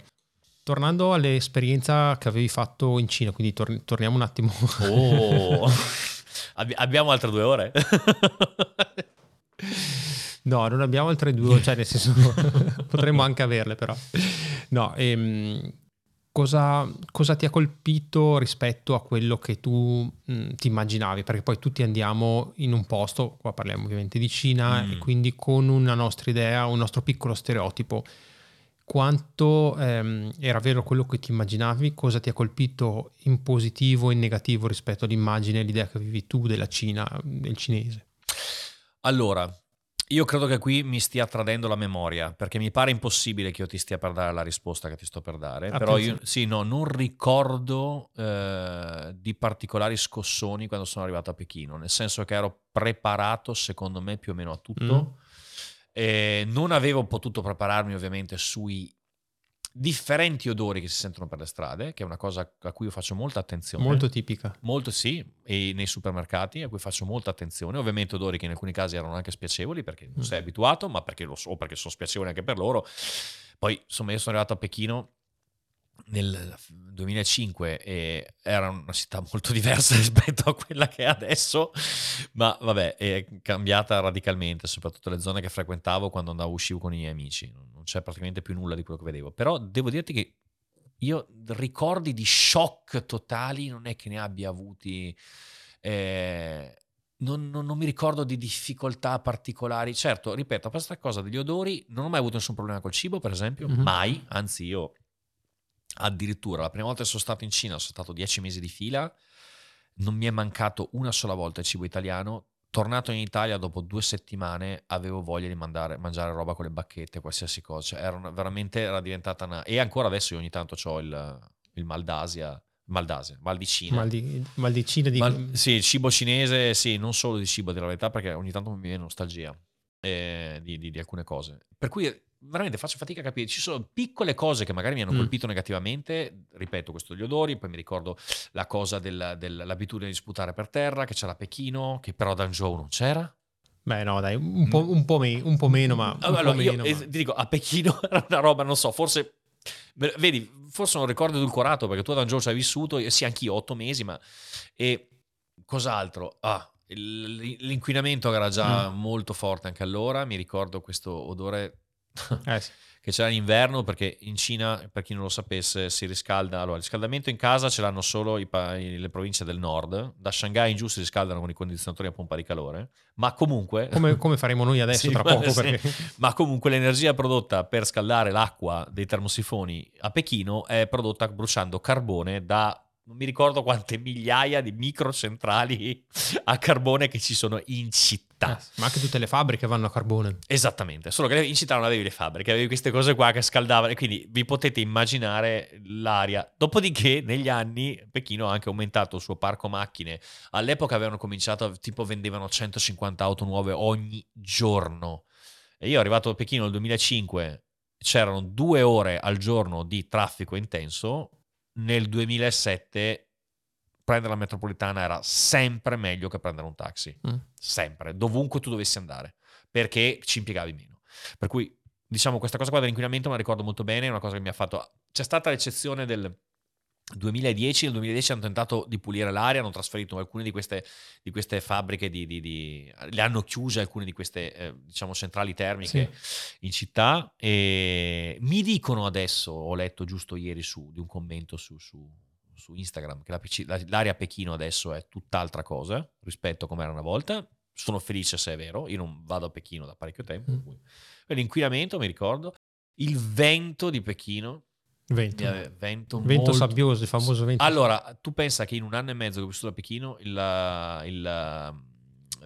Speaker 2: Tornando all'esperienza che avevi fatto in Cina, quindi tor- torniamo un attimo.
Speaker 3: Oh, (laughs) Abbi- abbiamo altre due ore? (laughs)
Speaker 2: No, non abbiamo altre due, cioè nel senso (laughs) potremmo anche averle però. No, ehm, cosa, cosa, ti ha colpito rispetto a quello che tu mh, ti immaginavi? Perché poi tutti andiamo in un posto, qua parliamo ovviamente di Cina, mm. e quindi con una nostra idea, un nostro piccolo stereotipo. Quanto ehm, era vero quello che ti immaginavi? Cosa ti ha colpito in positivo e in negativo rispetto all'immagine e all'idea che avevi tu della Cina, del cinese?
Speaker 3: Allora, io credo che qui mi stia tradendo la memoria, perché mi pare impossibile che io ti stia per dare la risposta che ti sto per dare. Attenzione. Però io sì, no, non ricordo eh, di particolari scossoni quando sono arrivato a Pechino, nel senso che ero preparato, secondo me, più o meno a tutto. Mm. Non avevo potuto prepararmi ovviamente sui differenti odori che si sentono per le strade, che è una cosa a cui io faccio molta attenzione.
Speaker 2: Molto tipica.
Speaker 3: Molto sì, e nei supermercati a cui faccio molta attenzione. Ovviamente odori che in alcuni casi erano anche spiacevoli perché non mm. sei abituato, ma perché lo so, perché sono spiacevoli anche per loro. Poi, insomma, io sono arrivato a Pechino nel 2005 e era una città molto diversa (laughs) rispetto a quella che è adesso, ma vabbè, è cambiata radicalmente, soprattutto le zone che frequentavo quando andavo uscivo con i miei amici, non c'è praticamente più nulla di quello che vedevo, però devo dirti che io ricordi di shock totali non è che ne abbia avuti... Eh, non, non, non, mi ricordo di difficoltà particolari. Certo, ripeto, questa cosa degli odori non ho mai avuto nessun problema col cibo, per esempio, mm-hmm. mai, anzi io Addirittura la prima volta che sono stato in Cina, sono stato dieci mesi di fila, non mi è mancato una sola volta il cibo italiano. Tornato in Italia dopo due settimane avevo voglia di mandare, mangiare roba con le bacchette, qualsiasi cosa. Cioè, era una, veramente era diventata una... E ancora adesso io ogni tanto ho il, il mal d'Asia, mal d'Asia, mal di Cina.
Speaker 2: Mal di, mal di Cina? Di...
Speaker 3: Mal, sì, cibo cinese, sì, non solo di cibo, di la verità, perché ogni tanto mi viene nostalgia eh, di, di, di alcune cose. Per cui veramente faccio fatica a capire. Ci sono piccole cose che magari mi hanno mm. colpito negativamente. Ripeto, questo degli odori. Poi mi ricordo la cosa del, dell'abitudine di sputare per terra, che c'era a Pechino, che però ad Hangzhou non c'era.
Speaker 2: Beh, no, dai, un po', un po, me- un po meno, ma.
Speaker 3: allora,
Speaker 2: po
Speaker 3: io
Speaker 2: meno, ma...
Speaker 3: ti dico, a Pechino (laughs) era una roba, non so, forse. Vedi, forse un ricordo edulcorato perché tu ad Angelo ci hai vissuto, sì, anch'io, otto mesi, ma. E cos'altro? Ah, l'inquinamento era già
Speaker 2: Mm.
Speaker 3: molto forte anche allora. Mi ricordo questo odore
Speaker 2: Eh, sì. (laughs)
Speaker 3: che c'era in inverno perché in Cina, per chi non lo sapesse, si riscalda. Allora, il riscaldamento in casa ce l'hanno solo i le province del nord. Da Shanghai in giù si riscaldano con i condizionatori a pompa di calore. Ma comunque. (laughs)
Speaker 2: Come, come faremo noi adesso
Speaker 3: Sì,
Speaker 2: tra (laughs) poco?
Speaker 3: sì.
Speaker 2: Perché...
Speaker 3: Ma comunque l'energia prodotta per scaldare l'acqua dei termosifoni a Pechino è prodotta bruciando carbone da non mi ricordo quante migliaia di microcentrali a carbone che ci sono in città.
Speaker 2: Eh, ma anche tutte le fabbriche vanno a carbone.
Speaker 3: Esattamente, solo che in città non avevi le fabbriche, avevi queste cose qua che scaldavano e quindi vi potete immaginare l'aria. Dopodiché negli anni Pechino ha anche aumentato il suo parco macchine. All'epoca avevano cominciato, tipo vendevano 150 auto nuove ogni giorno. E io arrivato a Pechino nel 2005, c'erano due ore al giorno di traffico intenso. Nel 2007 prendere la metropolitana era sempre meglio che prendere un taxi
Speaker 2: Mm.
Speaker 3: sempre, dovunque tu dovessi andare, perché ci impiegavi meno. Per cui, diciamo, questa cosa qua dell'inquinamento me la ricordo molto bene, è una cosa che mi ha fatto... C'è stata l'eccezione del 2010, nel 2010 hanno tentato di pulire l'aria, hanno trasferito alcune di queste, di queste fabbriche, di, di- di- le hanno chiuse alcune di queste, eh, diciamo, centrali termiche in città e mi dicono adesso, ho letto giusto ieri su, di un commento su, su- su Instagram, che la PC la- l'area a Pechino adesso è tutt'altra cosa rispetto a come era una volta. Sono felice se è vero, io non vado a Pechino da parecchio tempo.
Speaker 2: Mm.
Speaker 3: L'inquinamento, mi ricordo, il vento di Pechino,
Speaker 2: Vento.
Speaker 3: ave- vento,
Speaker 2: Vento
Speaker 3: molto-
Speaker 2: sabbioso, il famoso vento.
Speaker 3: allora, tu pensa che in un anno e mezzo che ho vissuto a Pechino, il, il, um,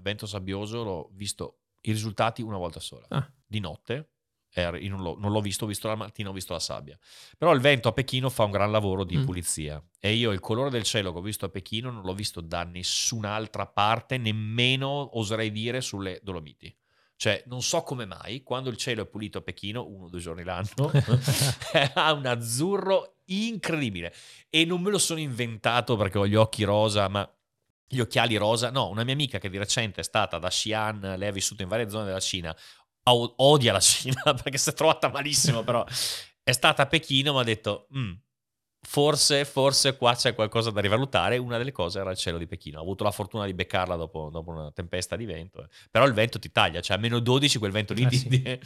Speaker 3: vento sabbioso l'ho visto i risultati una volta sola.
Speaker 2: Ah.
Speaker 3: Di notte, io non l'ho, non l'ho visto, ho visto la mattina, ho visto la sabbia. Però il vento a Pechino fa un gran lavoro di
Speaker 2: Mm.
Speaker 3: pulizia. E io il colore del cielo che ho visto a Pechino non l'ho visto da nessun'altra parte, nemmeno oserei dire sulle Dolomiti. Cioè, non so come mai, quando il cielo è pulito a Pechino, uno o due giorni l'anno, (laughs) (laughs) ha un azzurro incredibile. E non me lo sono inventato perché ho gli occhi rosa, ma gli occhiali rosa. No, una mia amica che di recente è stata da Xi'an, lei ha vissuto in varie zone della Cina, odia la Cina (laughs) perché si è trovata malissimo, però è stata a Pechino, mi ha detto... "Mm, Forse, forse qua c'è qualcosa da rivalutare. Una delle cose era il cielo di Pechino. Ho avuto la fortuna di beccarla dopo, dopo una tempesta di vento. eh. Però il vento ti taglia, cioè a meno 12 quel vento lì.
Speaker 2: Sì.
Speaker 3: ti-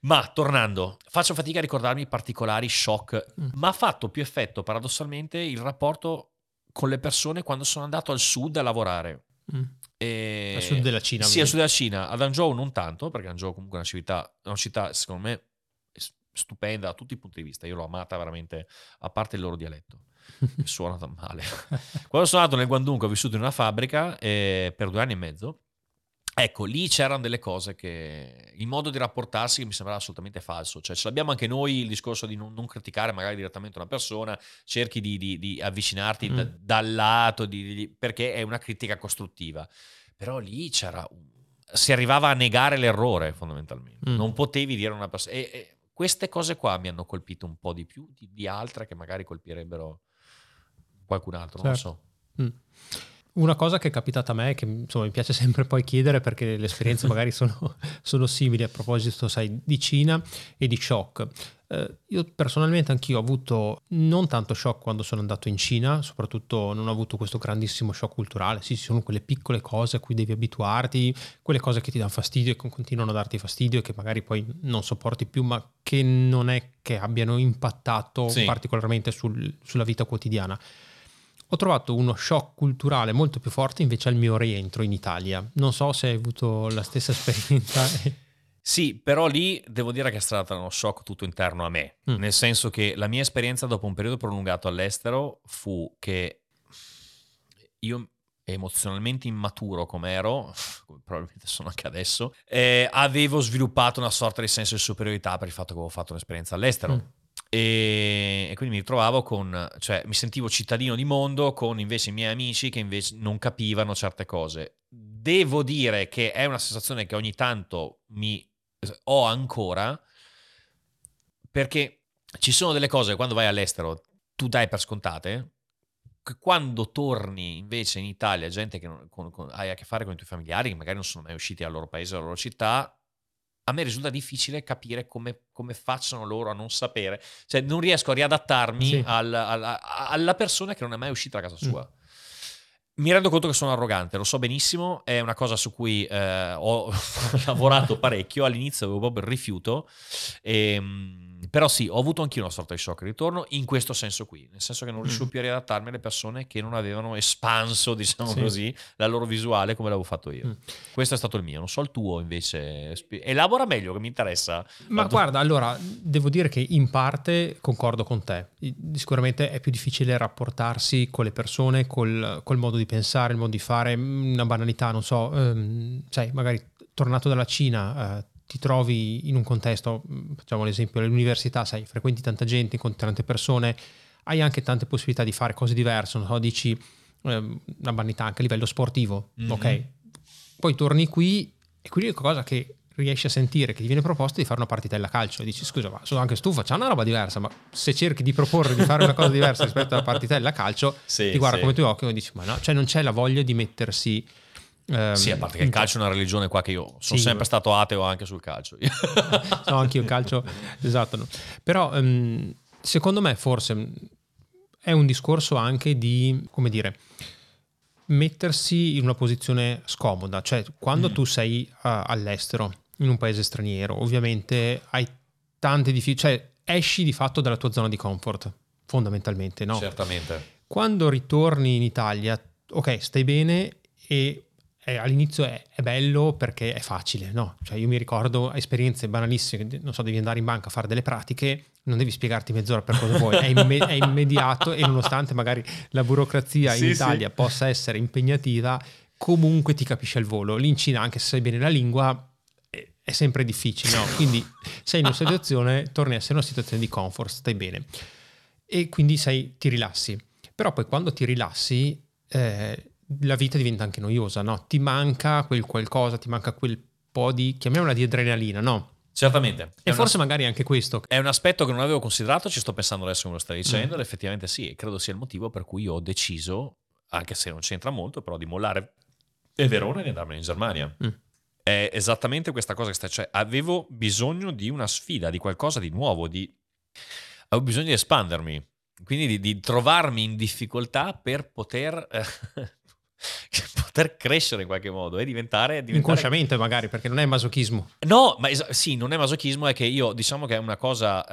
Speaker 3: Ma tornando, faccio fatica a ricordarmi i particolari shock,
Speaker 2: Mm.
Speaker 3: ma ha fatto più effetto paradossalmente il rapporto con le persone quando sono andato al sud a lavorare.
Speaker 2: Mm.
Speaker 3: E...
Speaker 2: Al sud della Cina,
Speaker 3: Sì, al sud della Cina. Ad Hangzhou non tanto, perché Hangzhou comunque è una città, una città secondo me stupenda da tutti i punti di vista. Io l'ho amata veramente, a parte il loro dialetto, che (laughs) suona da male. Quando sono andato nel Guangdong, ho vissuto in una fabbrica eh, per due anni e mezzo. Ecco, lì c'erano delle cose che il modo di rapportarsi mi sembrava assolutamente falso. Cioè, ce l'abbiamo anche noi il discorso di non, non criticare magari direttamente una persona, cerchi di, di- di avvicinarti
Speaker 2: Mm.
Speaker 3: da- dal lato, di- perché è una critica costruttiva. Però lì c'era. Si arrivava a negare l'errore fondamentalmente.
Speaker 2: Mm.
Speaker 3: Non potevi dire a una persona. E, e queste cose qua mi hanno colpito un po' di più di, altre che magari colpirebbero qualcun altro, non lo
Speaker 2: Certo.
Speaker 3: so.
Speaker 2: Mm. Una cosa che è capitata a me, che insomma, mi piace (laughs) sempre poi chiedere perché le esperienze (laughs) magari sono, sono simili a proposito, sai, di Cina e di shock. Eh, io personalmente anch'io ho avuto non tanto shock quando sono andato in Cina, soprattutto non ho avuto questo grandissimo shock culturale. Sì, ci sono quelle piccole cose a cui devi abituarti, quelle cose che ti danno fastidio e che continuano a darti fastidio e che magari poi non sopporti più, ma che non è che abbiano impattato
Speaker 3: Sì.
Speaker 2: particolarmente sul- sulla vita quotidiana. Ho trovato uno shock culturale molto più forte invece al mio rientro in Italia. Non so se hai avuto la stessa (laughs) esperienza.
Speaker 3: Sì, però lì devo dire che è stato uno shock tutto interno a me,
Speaker 2: Mm.
Speaker 3: nel senso che la mia esperienza dopo un periodo prolungato all'estero fu che io emozionalmente immaturo come ero, come probabilmente sono anche adesso, eh, avevo sviluppato una sorta di senso di superiorità per il fatto che avevo fatto un'esperienza all'estero.
Speaker 2: Mm.
Speaker 3: E, e quindi mi ritrovavo con, cioè mi sentivo cittadino di mondo con invece i miei amici che invece non capivano certe cose. Devo dire che è una sensazione che ogni tanto mi ho ancora perché ci sono delle cose che quando vai all'estero tu dai per scontate quando torni invece in Italia, gente che non, con, con, hai a che fare con i tuoi familiari, che magari non sono mai usciti dal loro paese, dalla loro città, a me risulta difficile capire come, come facciano loro a non sapere. Cioè, non riesco a riadattarmi sì. al, al, alla persona che non è mai uscita da casa sua. Mm. Mi rendo conto che sono arrogante, lo so benissimo, è una cosa su cui eh, ho (laughs) lavorato parecchio, all'inizio avevo proprio il rifiuto, e, ehm, però sì, ho avuto anch'io una sorta di shock ritorno in questo senso qui, nel senso che non riuscivo mm. più a riadattarmi alle persone che non avevano espanso, diciamo sì. così, la loro visuale come l'avevo fatto io. Mm. Questo è stato il mio, non so il tuo invece. Elabora meglio che mi interessa.
Speaker 2: Ma Tanto... guarda, allora, devo dire che in parte concordo con te. Sicuramente è più difficile rapportarsi con le persone, col, col modo di pensare, il modo di fare, una banalità, non so, ehm, sai, magari tornato dalla Cina, eh, ti trovi in un contesto, mm, facciamo l'esempio, all'università, sai, frequenti tanta gente, incontri tante persone, hai anche tante possibilità di fare cose diverse, non so, dici eh, una banalità anche a livello sportivo, mm-hmm. ok? Poi torni qui e qui l'unica cosa che riesci a sentire che ti viene proposta è di fare una partitella a calcio e dici scusa ma sono anche stu facciamo una roba diversa ma se cerchi di proporre di fare una cosa diversa rispetto alla partitella a calcio sì, ti guarda sì. come tu occhi e dici ma no cioè non c'è la voglia di mettersi
Speaker 3: Um, sì, a parte che il calcio è una religione qua che io sono sì, sempre stato ateo anche sul calcio. (laughs)
Speaker 2: no, anche io calcio, esatto. No. Però um, secondo me forse è un discorso anche di, come dire, mettersi in una posizione scomoda. Cioè, quando mm. tu sei uh, all'estero, in un paese straniero, ovviamente hai tante difficoltà, cioè esci di fatto dalla tua zona di comfort, fondamentalmente, no?
Speaker 3: Certamente.
Speaker 2: Quando ritorni in Italia, ok, stai bene e eh, all'inizio è, è, bello perché è facile, no? Cioè io mi ricordo esperienze banalissime, non so, devi andare in banca a fare delle pratiche, non devi spiegarti mezz'ora per cosa vuoi, è, imme- è, immediato e nonostante magari la burocrazia in Italia sì. possa essere impegnativa, comunque ti capisce al volo. Lì in Cina, anche se sai bene la lingua, è sempre difficile, no? Quindi sei in una situazione, torni a essere in una situazione di comfort, stai bene. E quindi sei, ti rilassi. Però poi quando ti rilassi... Eh, la vita diventa anche noiosa, no? Ti manca quel qualcosa, ti manca quel po' di, chiamiamola di adrenalina, no?
Speaker 3: Certamente.
Speaker 2: E forse una... magari anche questo.
Speaker 3: È un aspetto che non avevo considerato, ci sto pensando adesso come lo stai dicendo, mm. effettivamente sì, credo sia il motivo per cui ho deciso, anche se non c'entra molto, però di mollare Verona e di andarmene in Germania. Mm. È esattamente questa cosa che sta... Cioè, avevo bisogno di una sfida, di qualcosa di nuovo, di... Avevo bisogno di espandermi, quindi di, di trovarmi in difficoltà per poter... Eh, poter crescere in qualche modo e diventare, diventare...
Speaker 2: inconsciamente magari perché non è masochismo.
Speaker 3: No ma es- sì non è masochismo è che io diciamo che è una cosa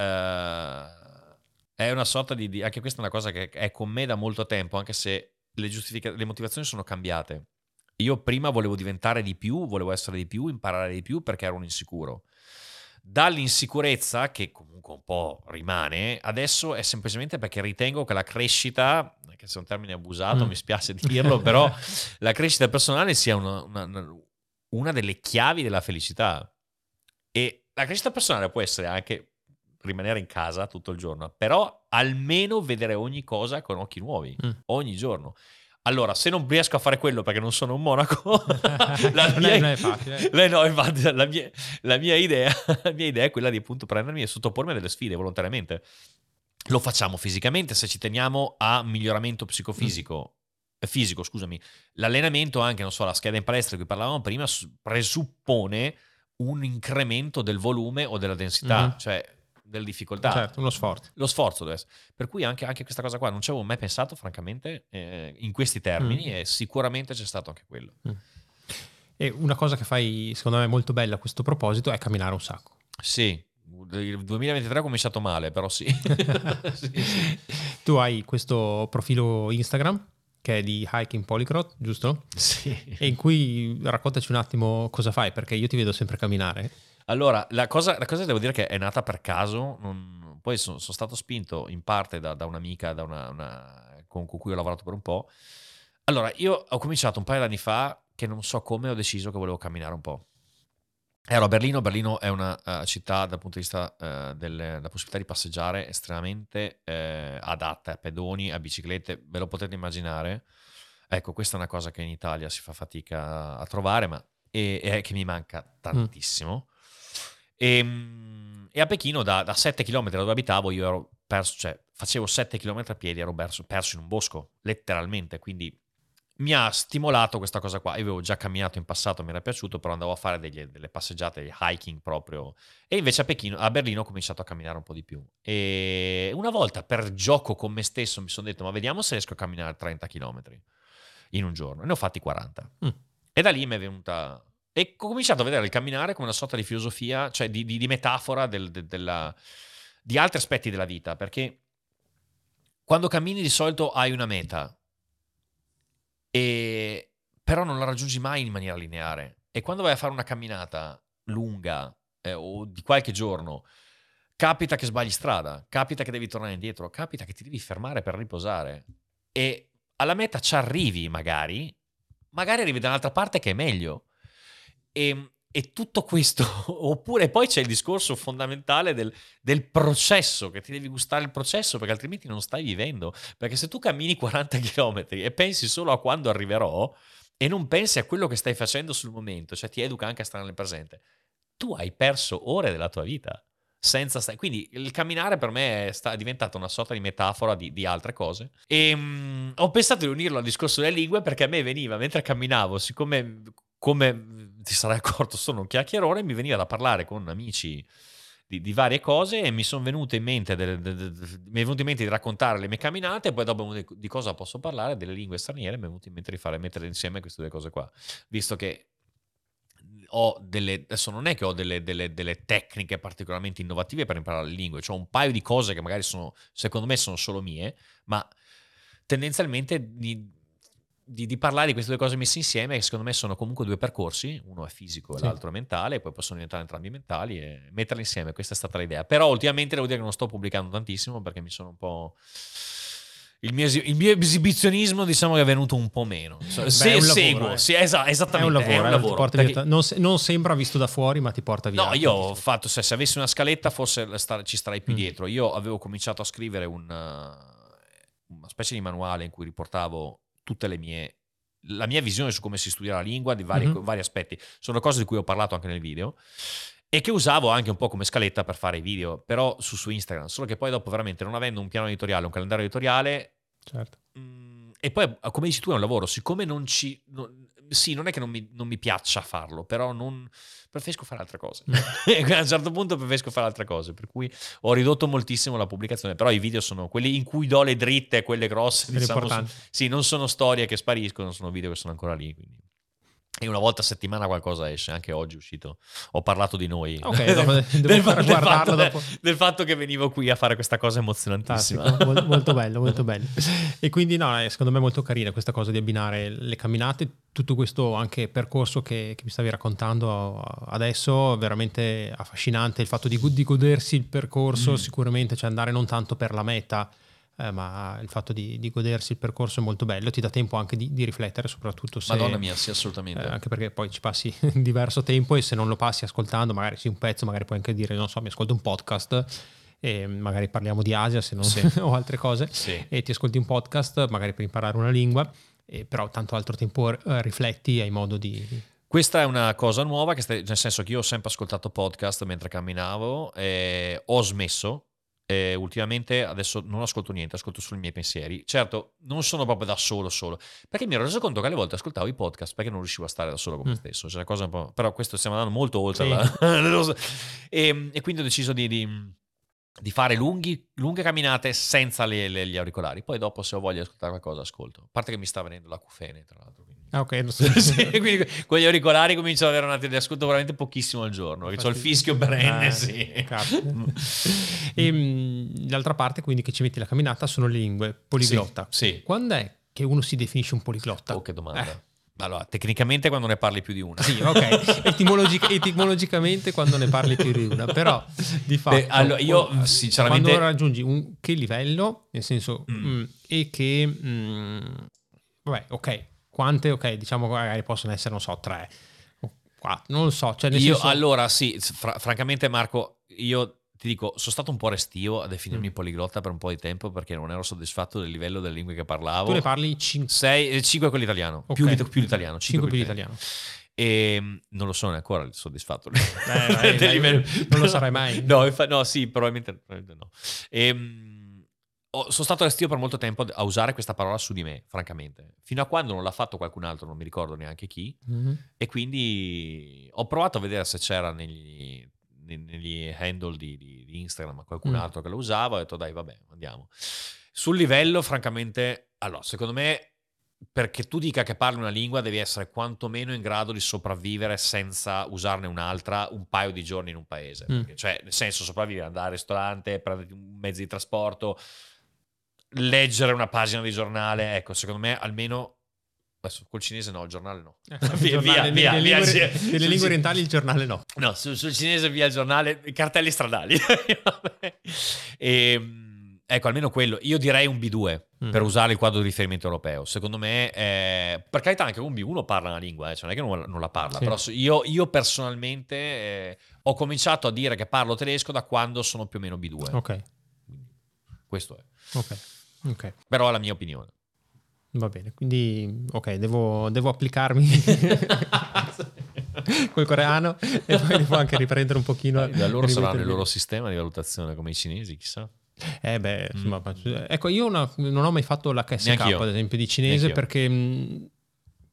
Speaker 3: eh, è una sorta di, di, anche questa è una cosa che è con me da molto tempo anche se le, giustifica- le motivazioni sono cambiate. Io prima volevo diventare di più volevo essere di più imparare di più perché ero un insicuro dall'insicurezza, che comunque un po' rimane, adesso è semplicemente perché ritengo che la crescita, che se è un termine abusato, mm. mi spiace dirlo, (laughs) però la crescita personale sia una, una, una delle chiavi della felicità. E la crescita personale può essere anche rimanere in casa tutto il giorno, però almeno vedere ogni cosa con occhi nuovi, mm. ogni giorno. Allora, se non riesco a fare quello perché non sono un monaco, (laughs)
Speaker 2: la mia, non è facile. Eh.
Speaker 3: No, infatti, la mia, la, mia idea, la mia idea è quella di appunto prendermi e sottopormi a delle sfide volontariamente. Lo facciamo fisicamente se ci teniamo a miglioramento psicofisico. Mm. Fisico, scusami. L'allenamento, anche, non so, la scheda in palestra di cui parlavamo prima, presuppone un incremento del volume o della densità. Mm. Cioè, delle difficoltà.
Speaker 2: Certo, uno sforzo.
Speaker 3: Lo sforzo deve essere. Per cui anche, anche questa cosa qua non ci avevo mai pensato, francamente, eh, in questi termini mm. e sicuramente c'è stato anche quello. Mm.
Speaker 2: E una cosa che fai, secondo me, molto bella a questo proposito è camminare un sacco.
Speaker 3: Sì, il 2023 ha cominciato male, però sì. (laughs)
Speaker 2: sì, sì. Tu hai questo profilo Instagram che è di Hiking Polycrot, giusto?
Speaker 3: Sì.
Speaker 2: E in cui raccontaci un attimo cosa fai, perché io ti vedo sempre camminare.
Speaker 3: Allora, la cosa, la cosa devo dire che è nata per caso, non, poi sono, sono, stato spinto in parte da, da un'amica da una, una, con, con, cui ho lavorato per un po'. Allora, io ho cominciato un paio di anni fa che non so come ho deciso che volevo camminare un po'. Ero a Berlino, Berlino è una uh, città dal punto di vista uh, della possibilità di passeggiare estremamente uh, adatta a pedoni, a biciclette, ve lo potete immaginare. Ecco, questa è una cosa che in Italia si fa fatica a trovare, ma e, e che mi manca mm. tantissimo. Mm. E, ehm, e a Pechino, da, da 7 km da dove abitavo, io ero perso, cioè, facevo 7 km a piedi, ero perso, perso in un bosco, letteralmente, quindi mi ha stimolato questa cosa qua. Io avevo già camminato in passato, mi era piaciuto, però andavo a fare degli, delle passeggiate, degli hiking proprio. E invece a, Pechino, a Berlino ho cominciato a camminare un po' di più. E una volta per gioco con me stesso mi sono detto, ma vediamo se riesco a camminare 30 km in un giorno. E ne ho fatti 40. Mm. E da lì mi è venuta... E ho cominciato a vedere il camminare come una sorta di filosofia, cioè di, di, di metafora del, de, della, di altri aspetti della vita, perché quando cammini di solito hai una meta, e, però non la raggiungi mai in maniera lineare. E quando vai a fare una camminata lunga eh, o di qualche giorno, capita che sbagli strada, capita che devi tornare indietro, capita che ti devi fermare per riposare. E alla meta ci arrivi magari, magari arrivi da un'altra parte che è meglio. E, e tutto questo, (laughs) oppure poi c'è il discorso fondamentale del, del, processo, che ti devi gustare il processo perché altrimenti non stai vivendo. Perché se tu cammini 40 km e pensi solo a quando arriverò e non pensi a quello che stai facendo sul momento, cioè ti educa anche a stare nel presente, tu hai perso ore della tua vita. Senza stare. Quindi il camminare per me è, sta, è diventato una sorta di metafora di, di altre cose. E um, ho pensato di unirlo al discorso delle lingue perché a me veniva mentre camminavo, siccome come ti sarai accorto sono un chiacchierone, mi veniva da parlare con amici di, di varie cose e mi sono venute in mente delle, delle, delle, mi è venuto in mente di raccontare le mie camminate e poi dopo di, di cosa posso parlare, delle lingue straniere, mi è venuto in mente di fare, mettere insieme queste due cose qua, visto che ho delle, adesso non è che ho delle, delle, delle, tecniche particolarmente innovative per imparare le lingue, cioè un paio di cose che magari sono, secondo me sono solo mie, ma tendenzialmente di, di, parlare di queste due cose messe insieme, che secondo me sono comunque due percorsi, uno è fisico e sì. l'altro è mentale, e poi possono diventare entrambi mentali e metterli insieme, questa è stata l'idea. Però ultimamente devo dire che non sto pubblicando tantissimo perché mi sono un po'... Il mio, il mio, esibizionismo diciamo che è venuto un po' meno Beh, se lavoro, seguo eh. sì, esa, esattamente è un lavoro, è un eh, lavoro
Speaker 2: perché... non, non, sembra visto da fuori ma ti porta via
Speaker 3: no io ho fatto se, se avessi una scaletta forse ci starei più mm. dietro io avevo cominciato a scrivere un, una specie di manuale in cui riportavo tutte le mie la mia visione su come si studia la lingua, di vari, mm-hmm. vari, aspetti. Sono cose di cui ho parlato anche nel video e che usavo anche un po' come scaletta per fare i video, però su, su Instagram. Solo che poi dopo veramente non avendo un piano editoriale, un calendario editoriale...
Speaker 2: Certo. Mh,
Speaker 3: mm, e poi, come dici tu, è un lavoro. Siccome non ci... Non, sì, non è che non mi, non mi, piaccia farlo, però non, preferisco fare altre cose. Mm. (laughs) a un certo punto preferisco fare altre cose, per cui ho ridotto moltissimo la pubblicazione, però i video sono quelli in cui do le dritte, quelle grosse, diciamo, sì, non sono storie che spariscono, sono video che sono ancora lì, quindi. E una volta a settimana qualcosa esce, anche oggi è uscito. Ho parlato di noi.
Speaker 2: Ok, devo, (laughs) del, del, fatto,
Speaker 3: del fatto che venivo qui a fare questa cosa emozionantissima.
Speaker 2: Molto, molto bello, molto (laughs) bello. E quindi no, secondo me è molto carina questa cosa di abbinare le camminate, tutto questo anche percorso che, che mi stavi raccontando adesso, veramente affascinante il fatto di, di godersi il percorso, mm. sicuramente, cioè andare non tanto per la meta, eh, ma il fatto di, di, godersi il percorso è molto bello, ti dà tempo anche di, di riflettere, soprattutto se...
Speaker 3: Madonna mia, sì, assolutamente.
Speaker 2: Eh, anche perché poi ci passi (laughs) diverso tempo e se non lo passi ascoltando, magari sì un pezzo, magari puoi anche dire, non so, mi ascolto un podcast e magari parliamo di Asia se non sì. (laughs) o altre cose sì. e ti ascolti un podcast magari per imparare una lingua, e però tanto altro tempo eh, rifletti hai modo di...
Speaker 3: Questa è una cosa nuova, stai, nel senso che io ho sempre ascoltato podcast mentre camminavo, e ho smesso eh, ultimamente adesso non ascolto niente, ascolto solo i miei pensieri. Certo, non sono proprio da solo solo, perché mi ero reso conto che alle volte ascoltavo i podcast perché non riuscivo a stare da solo con me mm. stesso. Cioè, cosa. Però questo stiamo andando molto oltre. Sì. La... (laughs) e, e, quindi ho deciso di, di, di fare lunghi, lunghe camminate senza le, le, gli auricolari. Poi dopo se ho voglia di ascoltare qualcosa ascolto. A parte che mi sta venendo la cufene, tra l'altro.
Speaker 2: Ah, ok,
Speaker 3: non so. (laughs) sì, (laughs) quindi con gli auricolari comincio ad avere una di ascolto veramente pochissimo al giorno. Perché ho il fischio perenne, ah, sì.
Speaker 2: e mh, (laughs) l'altra parte, quindi, che ci metti la camminata sono le lingue poliglotta.
Speaker 3: Sì, sì.
Speaker 2: Quando è che uno si definisce un poliglotta?
Speaker 3: Oh, che domanda. Eh. Allora, tecnicamente quando ne parli più di una.
Speaker 2: Sì, ok. Etimologic- etimologicamente quando ne parli più di una, però di fatto... Beh,
Speaker 3: allora, io sinceramente...
Speaker 2: Quando raggiungi un che livello, nel senso, mm. Mh, mm, e che... Mh, mm, vabbè, ok, quante, ok, diciamo magari possono essere, non so, tre, quattro, non lo so. Cioè
Speaker 3: io,
Speaker 2: senso...
Speaker 3: allora, sì, fra- francamente Marco, io ti dico, sono stato un po' restio a definirmi mm. poliglotta per un po' di tempo perché non ero soddisfatto del livello delle lingue che parlavo.
Speaker 2: Tu ne parli 5?
Speaker 3: 6, 5 con l'italiano, okay. più, più l'italiano.
Speaker 2: 5 più l'italiano.
Speaker 3: E mm, non lo sono ancora soddisfatto.
Speaker 2: Eh, (laughs) livello... Non lo sarai mai.
Speaker 3: No, infa- no sì, probabilmente, probabilmente no. E, ho, sono stato restio per molto tempo a usare questa parola su di me, francamente. Fino a quando non l'ha fatto qualcun altro, non mi ricordo neanche chi. Mm-hmm. E quindi ho provato a vedere se c'era negli, negli handle di, di, di Instagram qualcun mm. altro che lo usava. Ho detto dai, vabbè, andiamo. Sul livello, francamente, allora, secondo me perché tu dica che parli una lingua devi essere quantomeno in grado di sopravvivere senza usarne un'altra un paio di giorni in un paese. Mm. Perché, cioè, nel senso, sopravvivere, andare al ristorante, prendere un mezzo di trasporto, leggere una pagina di giornale, ecco, secondo me almeno... Adesso col cinese no, il giornale no.
Speaker 2: Eh, via, giornale, via, nelle, via, lingue, via, nelle lingue orientali il giornale no.
Speaker 3: No, sul, sul cinese via il giornale, cartelli stradali. e, (laughs) ehm, Ecco, almeno quello. Io direi un B2 mm. per usare il quadro di riferimento europeo. Secondo me, è... per carità, anche un B1 parla una lingua, eh, cioè non è che non, non la parla. Sì. Però io, io personalmente eh, ho cominciato a dire che parlo tedesco da quando sono più o meno B2.
Speaker 2: Ok.
Speaker 3: Questo è.
Speaker 2: Ok. Okay.
Speaker 3: Però è la mia opinione.
Speaker 2: Va bene, quindi ok, devo, devo applicarmi (laughs) col coreano e poi devo anche riprendere un pochino.
Speaker 3: Eh, da loro saranno il loro sistema di valutazione come i cinesi, chissà.
Speaker 2: Eh beh, mm. insomma, mm. ecco, io una, non ho mai fatto l'HSK, ad esempio, di cinese perché, mm,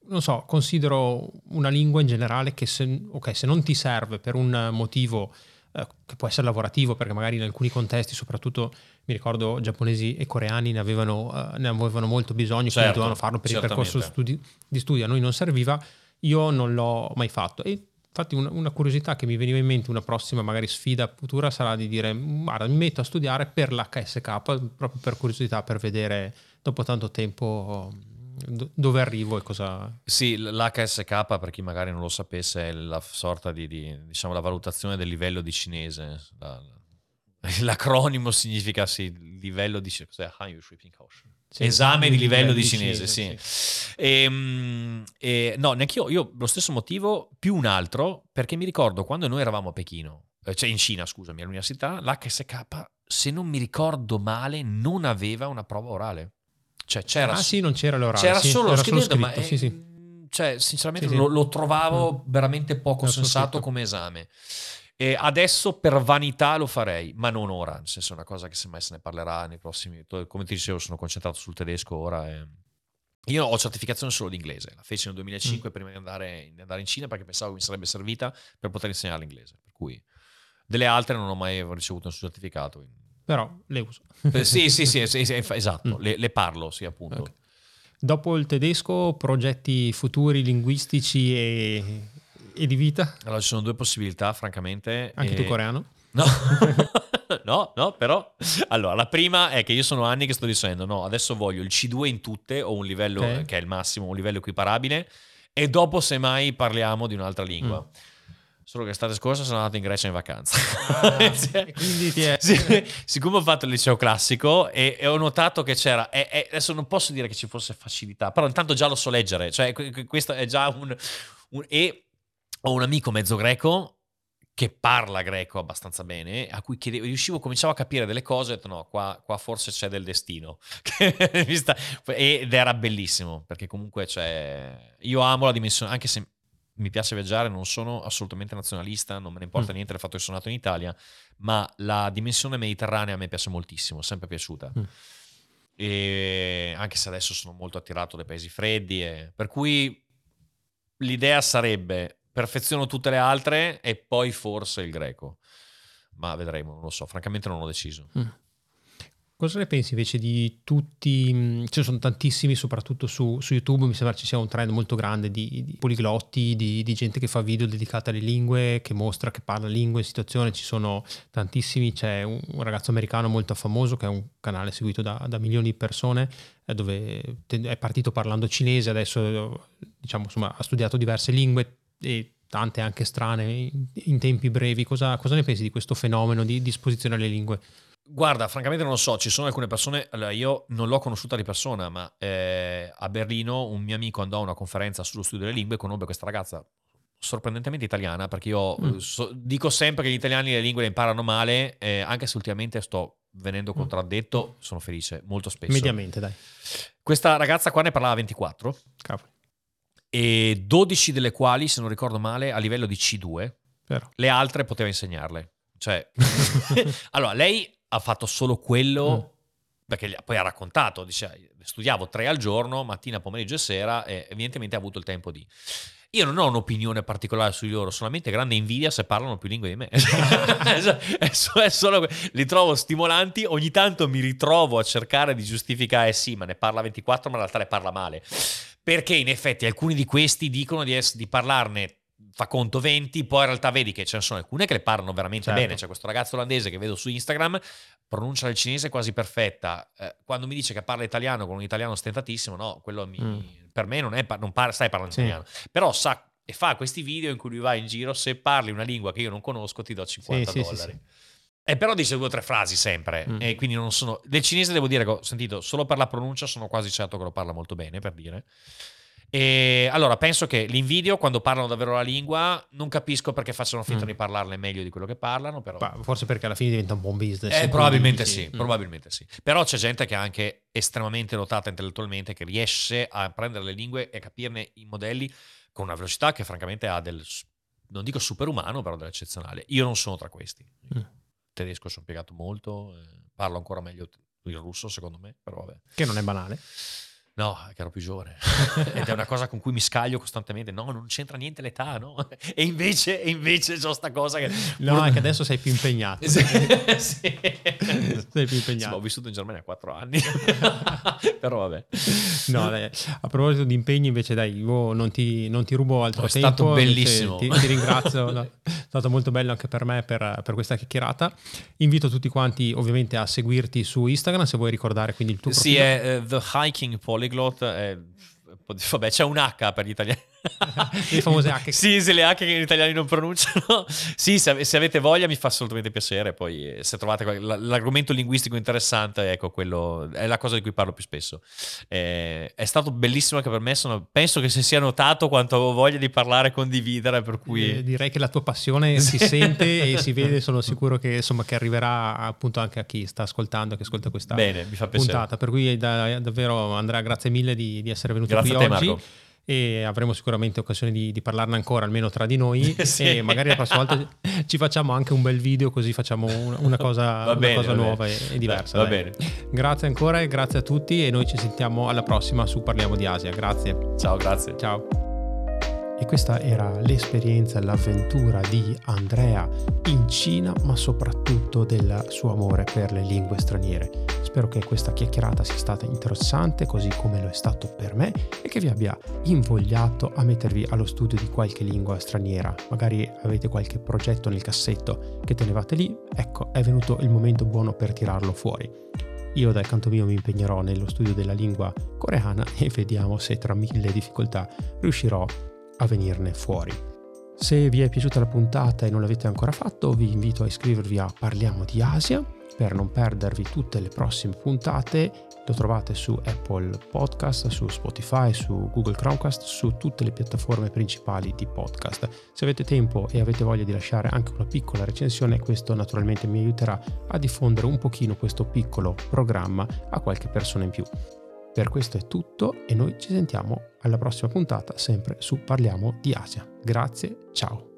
Speaker 2: non so, considero una lingua in generale che se, okay, se non ti serve per un motivo eh, che può essere lavorativo, perché magari in alcuni contesti, soprattutto mi ricordo giapponesi e coreani ne avevano, uh, ne avevano molto bisogno, certo, quindi dovevano farlo per il percorso studi- di studio, a noi non serviva, io non l'ho mai fatto. E Infatti una, una, curiosità che mi veniva in mente, una prossima magari sfida futura sarà di dire guarda mi metto a studiare per l'HSK proprio per curiosità, per vedere dopo tanto tempo dove arrivo e cosa...
Speaker 3: Sì, l'HSK per chi magari non lo sapesse è la sorta di, di diciamo la valutazione del livello di cinese. La, (laughs) l'acronimo significa sì, livello di... Cos'è? Sì, esame di livello di cinese, cinese sì. sì. Ehm, e, e, no, neanche io, io lo stesso motivo, più un altro, perché mi ricordo quando noi eravamo a Pechino, eh, cioè in Cina, scusami, all'università, l'HSK, se non mi ricordo male, non aveva una prova orale. Cioè c'era...
Speaker 2: Ah sì, non c'era l'orale.
Speaker 3: C'era
Speaker 2: sì,
Speaker 3: solo lo scritto, ma... Sì, sì. Cioè, sinceramente lo, lo, trovavo mm. veramente poco sensato come esame. E adesso per vanità lo farei, ma non ora, nel senso è una cosa che semmai se ne parlerà nei prossimi... Come ti dicevo, sono concentrato sul tedesco ora e... Io ho certificazione solo di inglese, la feci nel 2005 mm. prima di andare, di andare, in Cina perché pensavo che mi sarebbe servita per poter insegnare l'inglese, per cui delle altre non ho mai ricevuto nessun certificato.
Speaker 2: Però le uso.
Speaker 3: Eh, sì, sì, sì, sì, sì (laughs) esatto, mm. le, le, parlo, sì, appunto. Okay.
Speaker 2: Dopo il tedesco, progetti futuri linguistici e e di vita?
Speaker 3: Allora, ci sono due possibilità, francamente.
Speaker 2: Anche e... tu coreano?
Speaker 3: No. (laughs) no, no, però... Allora, la prima è che io sono anni che sto dicendo, no, adesso voglio il C2 in tutte, o un livello okay. che è il massimo, un livello equiparabile, e dopo semmai parliamo di un'altra lingua. Mm. Solo che l'estate scorsa sono andato in Grecia in vacanza.
Speaker 2: Ah, (laughs) cioè, quindi ti è...
Speaker 3: siccome ho fatto il liceo classico e, e ho notato che c'era, e, e adesso non posso dire che ci fosse facilità, però intanto già lo so leggere, cioè questo è già un... un e ho un amico mezzo greco che parla greco abbastanza bene, a cui chiedevo, riuscivo, cominciavo a capire delle cose, ho detto no, qua, qua forse c'è del destino. (laughs) Ed era bellissimo, perché comunque c'è... Io amo la dimensione, anche se mi piace viaggiare, non sono assolutamente nazionalista, non me ne importa mm. niente del fatto che sono nato in Italia, ma la dimensione mediterranea a me piace moltissimo, è sempre piaciuta. Mm. E anche se adesso sono molto attirato dai paesi freddi, e... per cui l'idea sarebbe perfeziono tutte le altre e poi forse il greco. Ma vedremo, non lo so, francamente non ho deciso. Mm.
Speaker 2: Cosa ne pensi invece di tutti? Mm, ce ne sono tantissimi, soprattutto su, su, YouTube. Mi sembra ci sia un trend molto grande di, di poliglotti, di, di, gente che fa video dedicati alle lingue, che mostra, che parla lingue in situazione. Ci sono tantissimi. C'è un, un, ragazzo americano molto famoso che ha un canale seguito da, da milioni di persone, eh, dove è partito parlando cinese, adesso diciamo, insomma, ha studiato diverse lingue e tante anche strane in, tempi brevi. Cosa, cosa, ne pensi di questo fenomeno di disposizione alle lingue?
Speaker 3: Guarda, francamente non lo so, ci sono alcune persone, allora io non l'ho conosciuta di persona, ma eh, a Berlino un mio amico andò a una conferenza sullo studio delle lingue e conobbe questa ragazza sorprendentemente italiana, perché io mm. so, dico sempre che gli italiani le lingue le imparano male, eh, anche se ultimamente sto venendo mm. contraddetto, sono felice, molto spesso.
Speaker 2: Mediamente, dai.
Speaker 3: Questa ragazza qua ne parlava 24.
Speaker 2: Cavolo
Speaker 3: e 12 delle quali, se non ricordo male, a livello di C2.
Speaker 2: Vero.
Speaker 3: Le altre poteva insegnarle. Cioè, (laughs) allora, lei ha fatto solo quello
Speaker 2: Mm.
Speaker 3: perché poi ha raccontato, dice, studiavo tre al giorno, mattina, pomeriggio e sera, e evidentemente ha avuto il tempo di... Io non ho un'opinione particolare su di loro, solamente grande invidia se parlano più lingue di me. (laughs) è solo, li trovo stimolanti, ogni tanto mi ritrovo a cercare di giustificare, sì, ma ne parla 24, ma in realtà ne parla male. Perché in effetti alcuni di questi dicono di, ess- di parlarne fa conto 20, poi in realtà vedi che ce ne sono alcune che le parlano veramente
Speaker 2: Certo.
Speaker 3: bene. C'è questo ragazzo olandese che vedo su Instagram, pronuncia del cinese quasi perfetta. Eh, quando mi dice che parla italiano con un italiano stentatissimo, no, quello mi-
Speaker 2: Mm.
Speaker 3: per me non è, non par- stai parlando
Speaker 2: Sì.
Speaker 3: italiano. Però sa e fa questi video in cui lui va in giro, se parli una lingua che io non conosco ti do 50
Speaker 2: Sì, sì, sì,
Speaker 3: dollari.
Speaker 2: sì.
Speaker 3: E però dice due o tre frasi sempre,
Speaker 2: Mm.
Speaker 3: e quindi non sono... Del cinese devo dire che ho sentito, solo per la pronuncia sono quasi certo che lo parla molto bene, per dire. E allora penso che l'invidio quando parlano davvero la lingua non capisco perché facciano finta
Speaker 2: Mm.
Speaker 3: di parlarne meglio di quello che parlano, però...
Speaker 2: Forse perché alla fine diventa un buon business.
Speaker 3: Eh, probabilmente sì,
Speaker 2: Mm.
Speaker 3: probabilmente sì. Però c'è gente che è anche estremamente dotata intellettualmente, che riesce a prendere le lingue e capirne i modelli con una velocità che francamente ha del, non dico superumano, però dell'eccezionale. Io non sono tra questi.
Speaker 2: Mm.
Speaker 3: Tedesco sono piegato molto, eh, parlo ancora meglio il russo secondo me, però vabbè.
Speaker 2: Che non è banale.
Speaker 3: No, che ero più giovane. (laughs) Ed è una cosa con cui mi scaglio costantemente. No, non c'entra niente l'età, no? E invece, e invece c'ho sta cosa che...
Speaker 2: No, è che adesso sei più impegnato.
Speaker 3: Sì, sì.
Speaker 2: Sei più
Speaker 3: Sì,
Speaker 2: impegnato.
Speaker 3: ho vissuto in Germania 4 anni. (laughs) Però vabbè.
Speaker 2: No, dai, a proposito di impegni, invece, dai, io non ti, non ti rubo altro
Speaker 3: Oh, è
Speaker 2: tempo.
Speaker 3: stato bellissimo.
Speaker 2: Ti, ti ringrazio, no, è stato molto bello anche per me per, per questa chiacchierata. Invito tutti quanti, ovviamente, a seguirti su Instagram se vuoi ricordare quindi il tuo
Speaker 3: Sì,
Speaker 2: profilo.
Speaker 3: è eh, The Hiking Polyglot. è- vabbè, c'è un H per gli italiani. (laughs)
Speaker 2: Le famose H.
Speaker 3: Sì, se le H che gli italiani non pronunciano. Sì, se, se avete voglia mi fa assolutamente piacere. Poi eh, se trovate l'argomento linguistico interessante, ecco, quello è la cosa di cui parlo più spesso. Eh, è stato bellissimo anche per me. Sono- penso che si sia notato quanto avevo voglia di parlare e condividere, per cui...
Speaker 2: Eh, direi che la tua passione (laughs) si sente e si vede, sono sicuro che, insomma, che arriverà appunto anche a chi sta ascoltando, che ascolta questa
Speaker 3: Bene,
Speaker 2: puntata. Per cui da- davvero Andrea, grazie mille di, di essere venuto
Speaker 3: Grazie
Speaker 2: qui
Speaker 3: a te,
Speaker 2: oggi.
Speaker 3: Marco.
Speaker 2: E avremo sicuramente occasione di, di parlarne ancora, almeno tra di noi. (laughs)
Speaker 3: Sì.
Speaker 2: E magari la prossima volta ci facciamo anche un bel video, così facciamo una, una cosa,
Speaker 3: Va
Speaker 2: una
Speaker 3: bene,
Speaker 2: cosa
Speaker 3: va
Speaker 2: nuova e, e diversa.
Speaker 3: Va
Speaker 2: dai.
Speaker 3: bene.
Speaker 2: Grazie ancora e grazie a tutti. E noi ci sentiamo alla prossima su Parliamo di Asia. Grazie.
Speaker 3: Ciao, grazie.
Speaker 2: Ciao.
Speaker 1: E questa era l'esperienza, l'avventura di Andrea in Cina, ma soprattutto del suo amore per le lingue straniere. Spero che questa chiacchierata sia stata interessante, così come lo è stato per me, e che vi abbia invogliato a mettervi allo studio di qualche lingua straniera. Magari avete qualche progetto nel cassetto che tenevate lì, ecco, è venuto il momento buono per tirarlo fuori. Io dal canto mio mi impegnerò nello studio della lingua coreana e vediamo se tra mille difficoltà riuscirò a venirne fuori. Se vi è piaciuta la puntata e non l'avete ancora fatto, vi invito a iscrivervi a Parliamo di Asia per non perdervi tutte le prossime puntate. Lo trovate su Apple Podcast, su Spotify, su Google Chromecast, su tutte le piattaforme principali di podcast. Se avete tempo e avete voglia di lasciare anche una piccola recensione, questo naturalmente mi aiuterà a diffondere un pochino questo piccolo programma a qualche persona in più. Per questo è tutto e noi ci sentiamo alla prossima puntata sempre su Parliamo di Asia. Grazie, ciao.